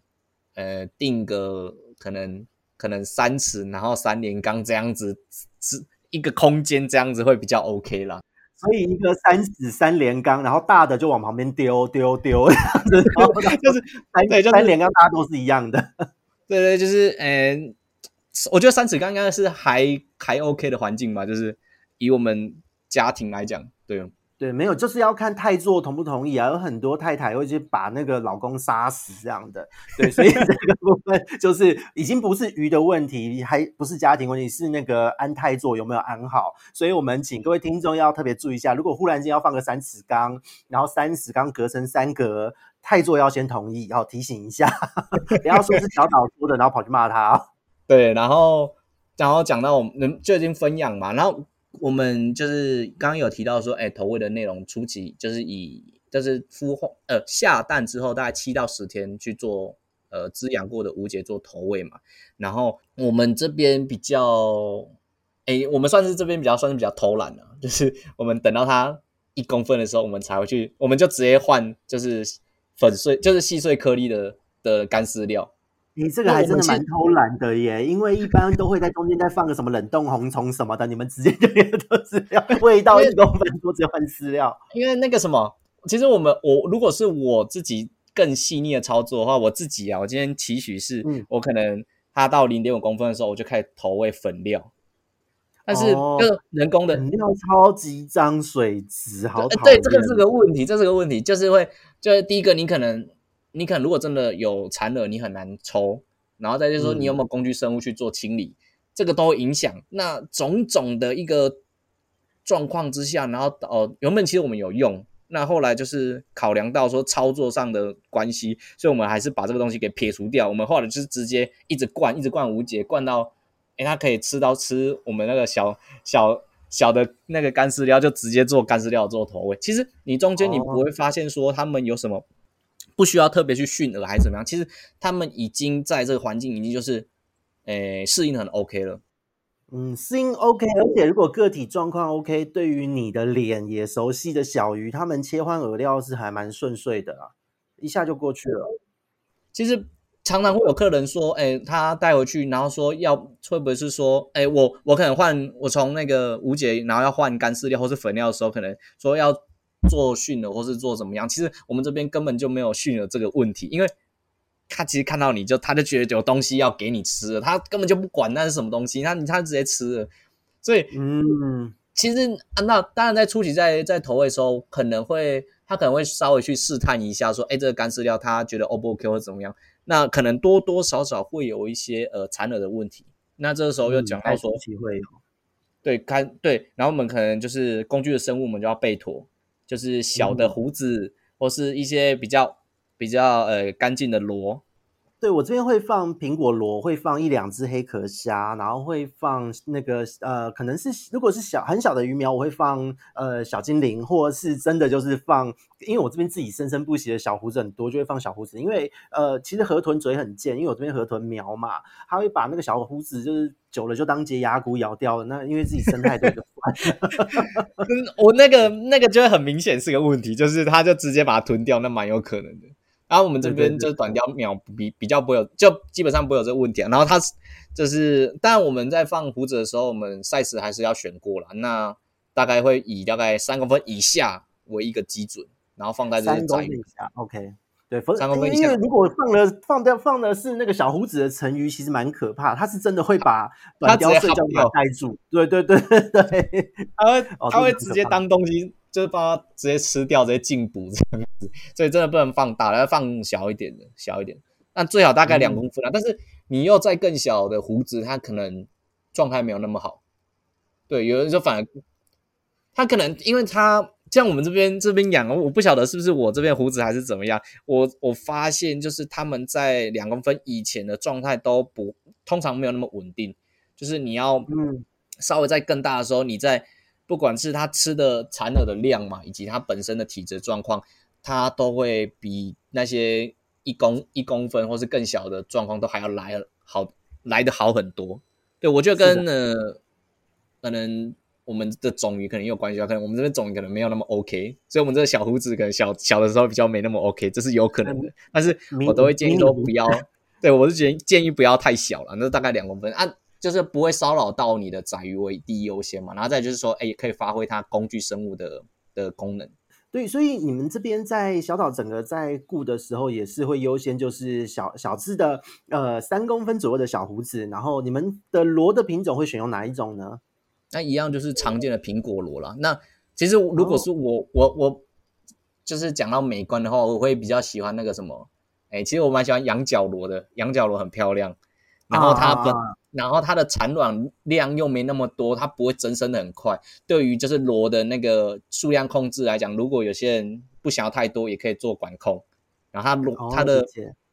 欸，呃，定个可能可能三尺，然后三连缸这样子，是一个空间这样子会比较 OK 啦。所以一个三尺三连缸，然后大的就往旁边丢丢丢，这样子，就是三对，三连缸大家都是一样的。对对，就是，嗯、欸，我觉得三尺缸应该是还还 OK 的环境吧，就是以我们家庭来讲，对。对，没有，就是要看太座同不同意啊。有很多太太会去把那个老公杀死这样的。对，所以 这个部分就是已经不是鱼的问题，还不是家庭问题，是那个安太座有没有安好。所以我们请各位听众要特别注意一下，如果忽然间要放个三尺缸，然后三尺缸隔成三格，太座要先同意，要提醒一下，不要说是小岛说的，然后跑去骂他。对，然后然后讲到我们就已经分养嘛，然后。我们就是刚刚有提到说，哎，投喂的内容初期就是以就是孵化呃下蛋之后大概七到十天去做呃滋养过的无节做投喂嘛，然后我们这边比较哎，我们算是这边比较算是比较偷懒的，就是 我们等到它一公分的时候，我们才会去，我们就直接换，就是粉碎，就是细碎颗粒的的干饲料。你这个还真的蛮偷懒的耶，因为一般都会在中间再放个什么冷冻红虫什么的，你们直接就给它做饲料，味道一公分多直接换饲料。因为那个什么，其实我们我如果是我自己更细腻的操作的话，我自己啊，我今天期许是，嗯、我可能它到零点五公分的时候，我就开始投喂粉料。但是，就人工的粉料超级脏水质，好。对，这个是个问题，这是个问题，就是会，就是第一个，你可能，你可能如果真的有残饵，你很难抽，然后再就是说，你有没有工具生物去做清理，嗯、这个都会影响。那种种的一个状况之下，然后哦，原本其实我们有用，那后来就是考量到说操作上的关系，所以我们还是把这个东西给撇除掉。我们后来就是直接一直灌，一直灌无解，灌到。哎，它可以吃到吃我们那个小小小的那个干饲料，就直接做干饲料做投喂。其实你中间你不会发现说他们有什么不需要特别去驯饵还是怎么样。其实他们已经在这个环境已经就是诶适应很 OK 了。嗯，适应 OK，而且如果个体状况 OK，对于你的脸也熟悉的小鱼，他们切换饵料是还蛮顺遂的啦，一下就过去了。其实。常常会有客人说，哎、欸，他带回去，然后说要会不会是说，哎、欸，我我可能换我从那个无解，然后要换干饲料或是粉料的时候，可能说要做训了或是做怎么样？其实我们这边根本就没有训了这个问题，因为他其实看到你就他就觉得有东西要给你吃了，他根本就不管那是什么东西，他他直接吃了。所以，嗯，其实啊，那当然在初期在在投喂的时候，可能会他可能会稍微去试探一下，说，哎、欸，这个干饲料他觉得 O 不 OK 或怎么样？那可能多多少少会有一些呃残饵的问题，那这个时候又讲到说，嗯、会有，对，干对，然后我们可能就是工具的生物，我们就要备妥，就是小的胡子、嗯、或是一些比较比较呃干净的螺。对，我这边会放苹果螺，会放一两只黑壳虾，然后会放那个呃，可能是如果是小很小的鱼苗，我会放呃小精灵，或者是真的就是放，因为我这边自己生生不息的小胡子很多，就会放小胡子。因为呃，其实河豚嘴很贱，因为我这边河豚苗嘛，它会把那个小胡子就是久了就当洁牙骨咬掉了。那因为自己生太多就 我那个那个就会很明显是个问题，就是它就直接把它吞掉，那蛮有可能的。然后我们这边就短雕苗比比较不会有，就基本上不会有这个问题啊。然后它就是，但我们在放胡子的时候，我们 size 还是要选过了。那大概会以大概三公分以下为一个基准，然后放在这些窄鱼下。OK，对，三公分以下。因为如果放了放的放的是那个小胡子的成鱼，其实蛮可怕。它是真的会把短雕睡觉给盖住。对对对对对，它会 它会直接当东西。就是把它直接吃掉，直接进补这样子，所以真的不能放大，要放小一点的，小一点。那最好大概两公分啊，嗯、但是你又再更小的胡子，它可能状态没有那么好。对，有人说反而它可能，因为它像我们这边这边养，我不晓得是不是我这边胡子还是怎么样。我我发现就是他们在两公分以前的状态都不通常没有那么稳定，就是你要嗯稍微再更大的时候，你在。不管是它吃的残饵的量嘛，以及它本身的体质状况，它都会比那些一公一公分或是更小的状况都还要来好来的好很多。对，我觉得跟呃，可能我们的种鱼可能也有关系，可能我们这边种鱼可能没有那么 OK，所以我们这个小胡子可能小小的时候比较没那么 OK，这是有可能的。但是我都会建议说不要，对我是觉得建议不要太小了，那大概两公分啊。就是不会骚扰到你的仔鱼为第一优先嘛，然后再就是说，哎，可以发挥它工具生物的的功能。对，所以你们这边在小岛整个在顾的时候，也是会优先就是小小只的，呃，三公分左右的小胡子。然后你们的螺的品种会选用哪一种呢？那一样就是常见的苹果螺啦。那其实如果是我、哦、我我就是讲到美观的话，我会比较喜欢那个什么，哎，其实我蛮喜欢羊角螺的，羊角螺很漂亮。然后它本，啊、然后它的产卵量又没那么多，它不会增生的很快。对于就是螺的那个数量控制来讲，如果有些人不想要太多，也可以做管控。然后它螺、哦、它的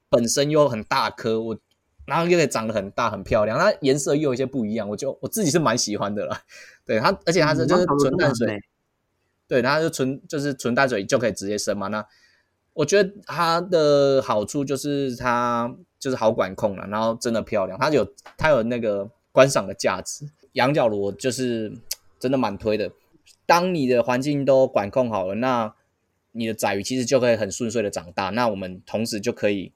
本身又很大颗，我然后又可以长得很大很漂亮，它颜色又有一些不一样，我就我自己是蛮喜欢的了。对它，而且它是就是纯淡水，嗯、对，它就纯就是纯淡水就可以直接生嘛。那我觉得它的好处就是它。就是好管控了，然后真的漂亮，它有它有那个观赏的价值。羊角螺就是 真的蛮推的。当你的环境都管控好了，那你的仔鱼其实就可以很顺遂的长大。那我们同时就可以，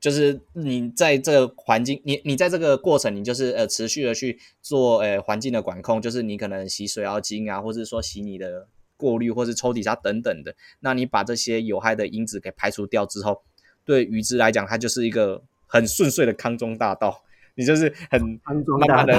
就是你在这个环境，你你在这个过程，你就是呃持续的去做呃环境的管控，就是你可能洗水舀精啊，或者说洗你的过滤，或是抽底沙等等的。那你把这些有害的因子给排除掉之后，对于之来讲，它就是一个很顺遂的康庄大道。你就是很慢慢的，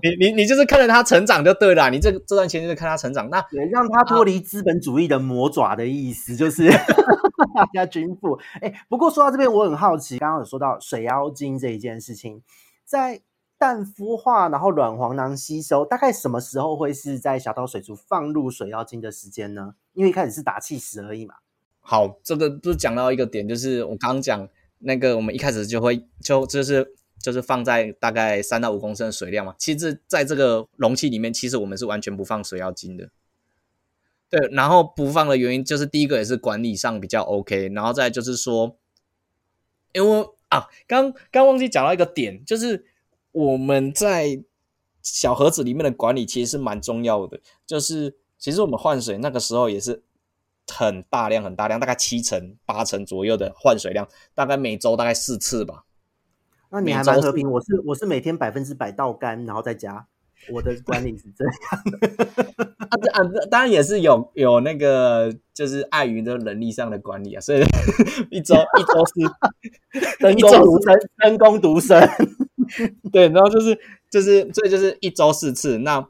你你你就是看着他成长就对了。你这这段时间就是看他成长，那对让他脱离资本主义的魔爪的意思，就是 大家均富。哎，不过说到这边，我很好奇，刚刚有说到水妖精这一件事情，在蛋孵化，然后卵黄囊吸收，大概什么时候会是在小岛水族放入水妖精的时间呢？因为一开始是打气石而已嘛。好，这个不是讲到一个点，就是我刚刚讲那个，我们一开始就会就就是。就是放在大概三到五公升的水量嘛，其实在这个容器里面，其实我们是完全不放水妖精的。对，然后不放的原因就是第一个也是管理上比较 OK，然后再就是说，因为啊，刚刚忘记讲到一个点，就是我们在小盒子里面的管理其实是蛮重要的，就是其实我们换水那个时候也是很大量很大量，大概七成八成左右的换水量，大概每周大概四次吧。那你还蛮和平，我是我是每天百分之百倒干，然后再加。我的管理是这样。啊啊，当然也是有有那个就是碍于的能力上的管理啊，所以 一周一周是人工独生，人工独生。对，然后就是就是所以就是一周四次，那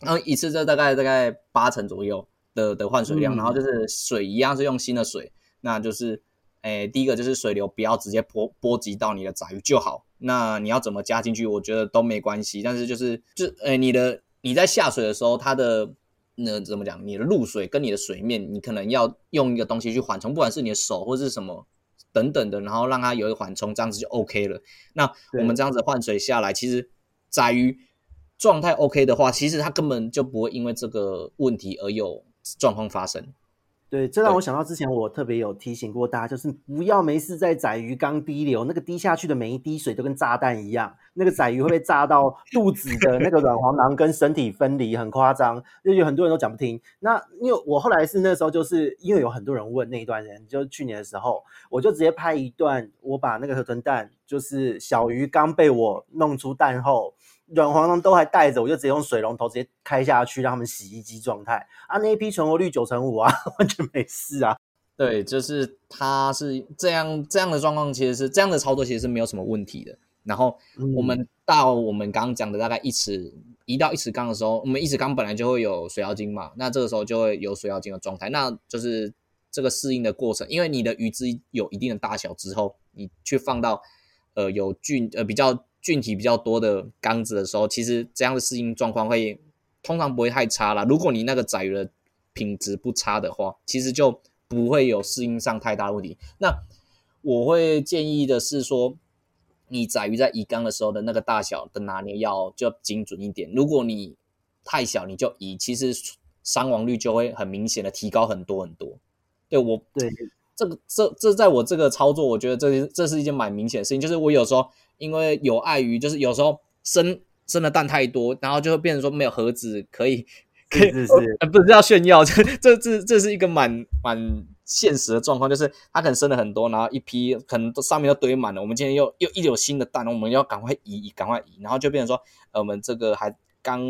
然后一次就大概大概八成左右的的换水量，嗯、然后就是水一样是用新的水，那就是。诶，第一个就是水流不要直接波波及到你的杂鱼就好。那你要怎么加进去，我觉得都没关系。但是就是就诶，你的你在下水的时候，它的那怎么讲？你的露水跟你的水面，你可能要用一个东西去缓冲，不管是你的手或是什么等等的，然后让它有一个缓冲，这样子就 OK 了。那我们这样子换水下来，其实仔鱼状态 OK 的话，其实它根本就不会因为这个问题而有状况发生。对，这让我想到之前我特别有提醒过大家，就是不要没事在宰鱼缸滴流，那个滴下去的每一滴水都跟炸弹一样，那个宰鱼会被炸到 肚子的那个卵黄囊跟身体分离，很夸张，就有很多人都讲不听。那因为我后来是那时候就是因为有很多人问那一段人，就去年的时候，我就直接拍一段，我把那个河豚蛋，就是小鱼刚被我弄出蛋后。软黄龙都还带着，我就直接用水龙头直接开下去，让他们洗衣机状态啊，那一批存活率九成五啊，完全没事啊。对，就是它是这样这样的状况，其实是这样的操作，其实是没有什么问题的。然后我们到我们刚刚讲的大概一尺一到一尺缸的时候，我们一尺缸本来就会有水妖精嘛，那这个时候就会有水妖精的状态，那就是这个适应的过程，因为你的鱼只有一定的大小之后，你去放到呃有菌呃比较。菌体比较多的缸子的时候，其实这样的适应状况会通常不会太差啦。如果你那个仔鱼的品质不差的话，其实就不会有适应上太大的问题。那我会建议的是说，你仔鱼在移缸的时候的那个大小的拿捏要就精准一点。如果你太小，你就移，其实伤亡率就会很明显的提高很多很多。对我对这个这这在我这个操作，我觉得这这是一件蛮明显的事情，就是我有时候。因为有碍于，就是有时候生生的蛋太多，然后就会变成说没有盒子可以，可以是是是、呃，不是要炫耀，这这这这是一个蛮蛮现实的状况，就是它可能生了很多，然后一批可能都上面都堆满了，我们今天又又一有新的蛋，我们要赶快移，赶快移，然后就变成说，呃，我们这个还刚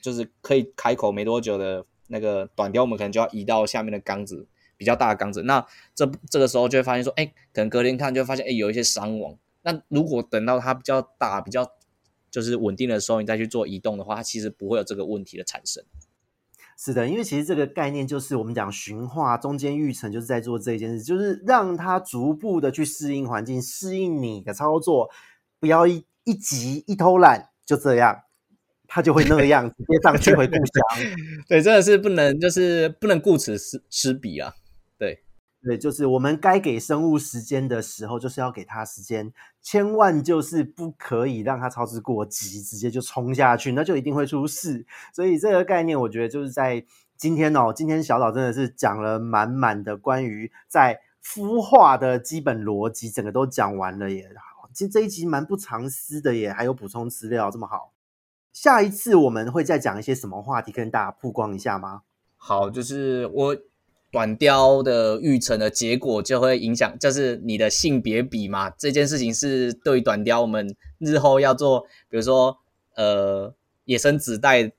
就是可以开口没多久的那个短鯛，我们可能就要移到下面的缸子，比较大的缸子，那这这个时候就会发现说，哎，可能隔天看就会发现，哎，有一些伤亡。那如果等到它比较大、比较就是稳定的时候，你再去做移动的话，它其实不会有这个问题的产生。是的，因为其实这个概念就是我们讲驯化中间育成，就是在做这件事，就是让它逐步的去适应环境、适应你的操作，不要一一急一偷懒就这样，它就会那个样直接上去回故乡。对，真的是不能，就是不能顾此失失彼啊。对，对就是我们该给生物时间的时候，就是要给它时间，千万就是不可以让它操之过急，直接就冲下去，那就一定会出事。所以这个概念，我觉得就是在今天哦，今天小岛真的是讲了满满的关于在孵化的基本逻辑，整个都讲完了耶。其实这一集蛮不藏私的耶，还有补充资料这么好。下一次我们会再讲一些什么话题，跟大家曝光一下吗？好，就是我短雕的育成的结果就会影响，就是你的性别比嘛。这件事情是对于短雕我们日后要做，比如说呃野生子代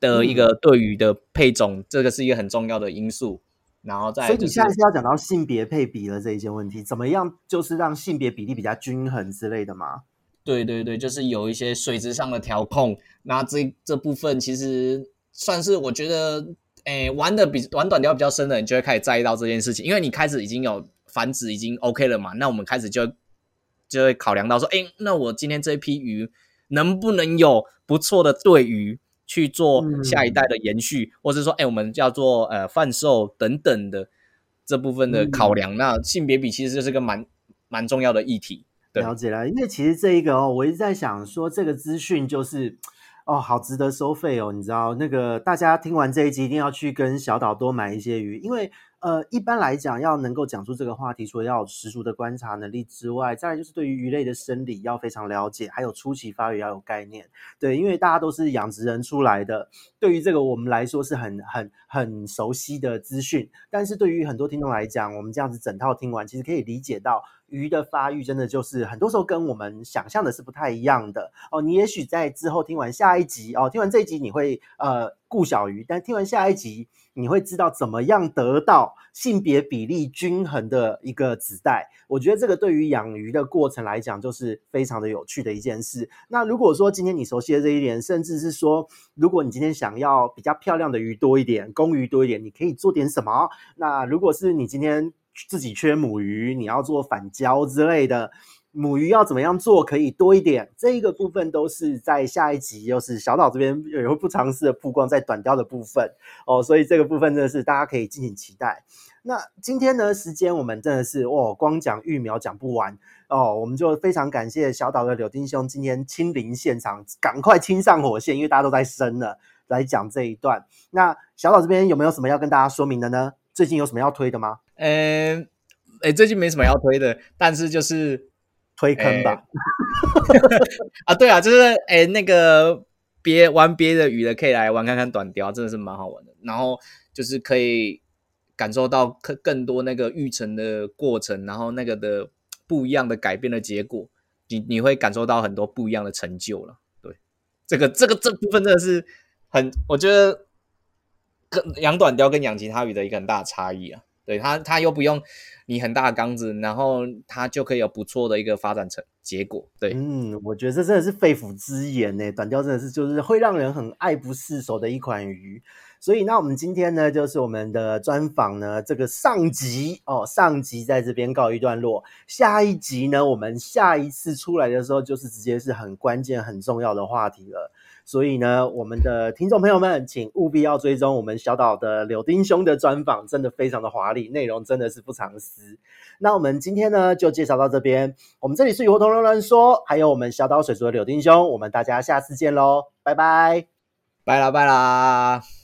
的一个对于的配种，嗯、这个是一个很重要的因素。然后再、就是，所以你现在是要讲到性别配比了这一些问题，怎么样就是让性别比例比较均衡之类的吗？对对对，就是有一些水质上的调控，那这这部分其实算是我觉得，诶，玩的比玩短调比较深的人就会开始在意到这件事情，因为你开始已经有繁殖已经 OK 了嘛，那我们开始就就会考量到说，诶，那我今天这一批鱼能不能有不错的对鱼去做下一代的延续，嗯、或者说，诶，我们叫做呃贩售等等的这部分的考量，嗯、那性别比其实就是个蛮蛮重要的议题。了解了，因为其实这一个哦，我一直在想说，这个资讯就是哦，好值得收费哦。你知道，那个大家听完这一集，一定要去跟小岛多买一些鱼，因为呃，一般来讲，要能够讲出这个话题，除了要有十足的观察能力之外，再来就是对于鱼类的生理要非常了解，还有初期发育要有概念。对，因为大家都是养殖人出来的，对于这个我们来说是很很很熟悉的资讯，但是对于很多听众来讲，我们这样子整套听完，其实可以理解到。鱼的发育真的就是很多时候跟我们想象的是不太一样的哦。你也许在之后听完下一集哦，听完这一集你会呃顾小鱼，但听完下一集你会知道怎么样得到性别比例均衡的一个子代。我觉得这个对于养鱼的过程来讲，就是非常的有趣的一件事。那如果说今天你熟悉的这一点，甚至是说如果你今天想要比较漂亮的鱼多一点，公鱼多一点，你可以做点什么？那如果是你今天。自己缺母鱼，你要做返交之类的，母鱼要怎么样做可以多一点？这一个部分都是在下一集，又是小岛这边也会不尝试的曝光在短雕的部分哦，所以这个部分真的是大家可以敬请期待。那今天呢，时间我们真的是哦，光讲育苗讲不完哦，我们就非常感谢小岛的柳丁兄今天亲临现场，赶快亲上火线，因为大家都在生了，来讲这一段。那小岛这边有没有什么要跟大家说明的呢？最近有什么要推的吗？呃，哎，最近没什么要推的，但是就是推坑吧。啊，对啊，就是哎，那个别玩别的鱼的，可以来玩看看短雕，真的是蛮好玩的。然后就是可以感受到更更多那个育成的过程，然后那个的不一样的改变的结果，你你会感受到很多不一样的成就了。对，这个这个这部分真的是很，我觉得跟养短雕跟养其他鱼的一个很大的差异啊。对它，它又不用你很大的缸子，然后它就可以有不错的一个发展成结果。对，嗯，我觉得这真的是肺腑之言呢。短雕真的是就是会让人很爱不释手的一款鱼。所以，那我们今天呢，就是我们的专访呢，这个上集哦，上集在这边告一段落。下一集呢，我们下一次出来的时候，就是直接是很关键、很重要的话题了。所以呢，我们的听众朋友们，请务必要追踪我们小岛的柳丁兄的专访，真的非常的华丽，内容真的是不藏私。那我们今天呢，就介绍到这边。我们这里是鱼活通乱乱说，还有我们小岛水族的柳丁兄，我们大家下次见喽，拜拜，拜啦拜啦。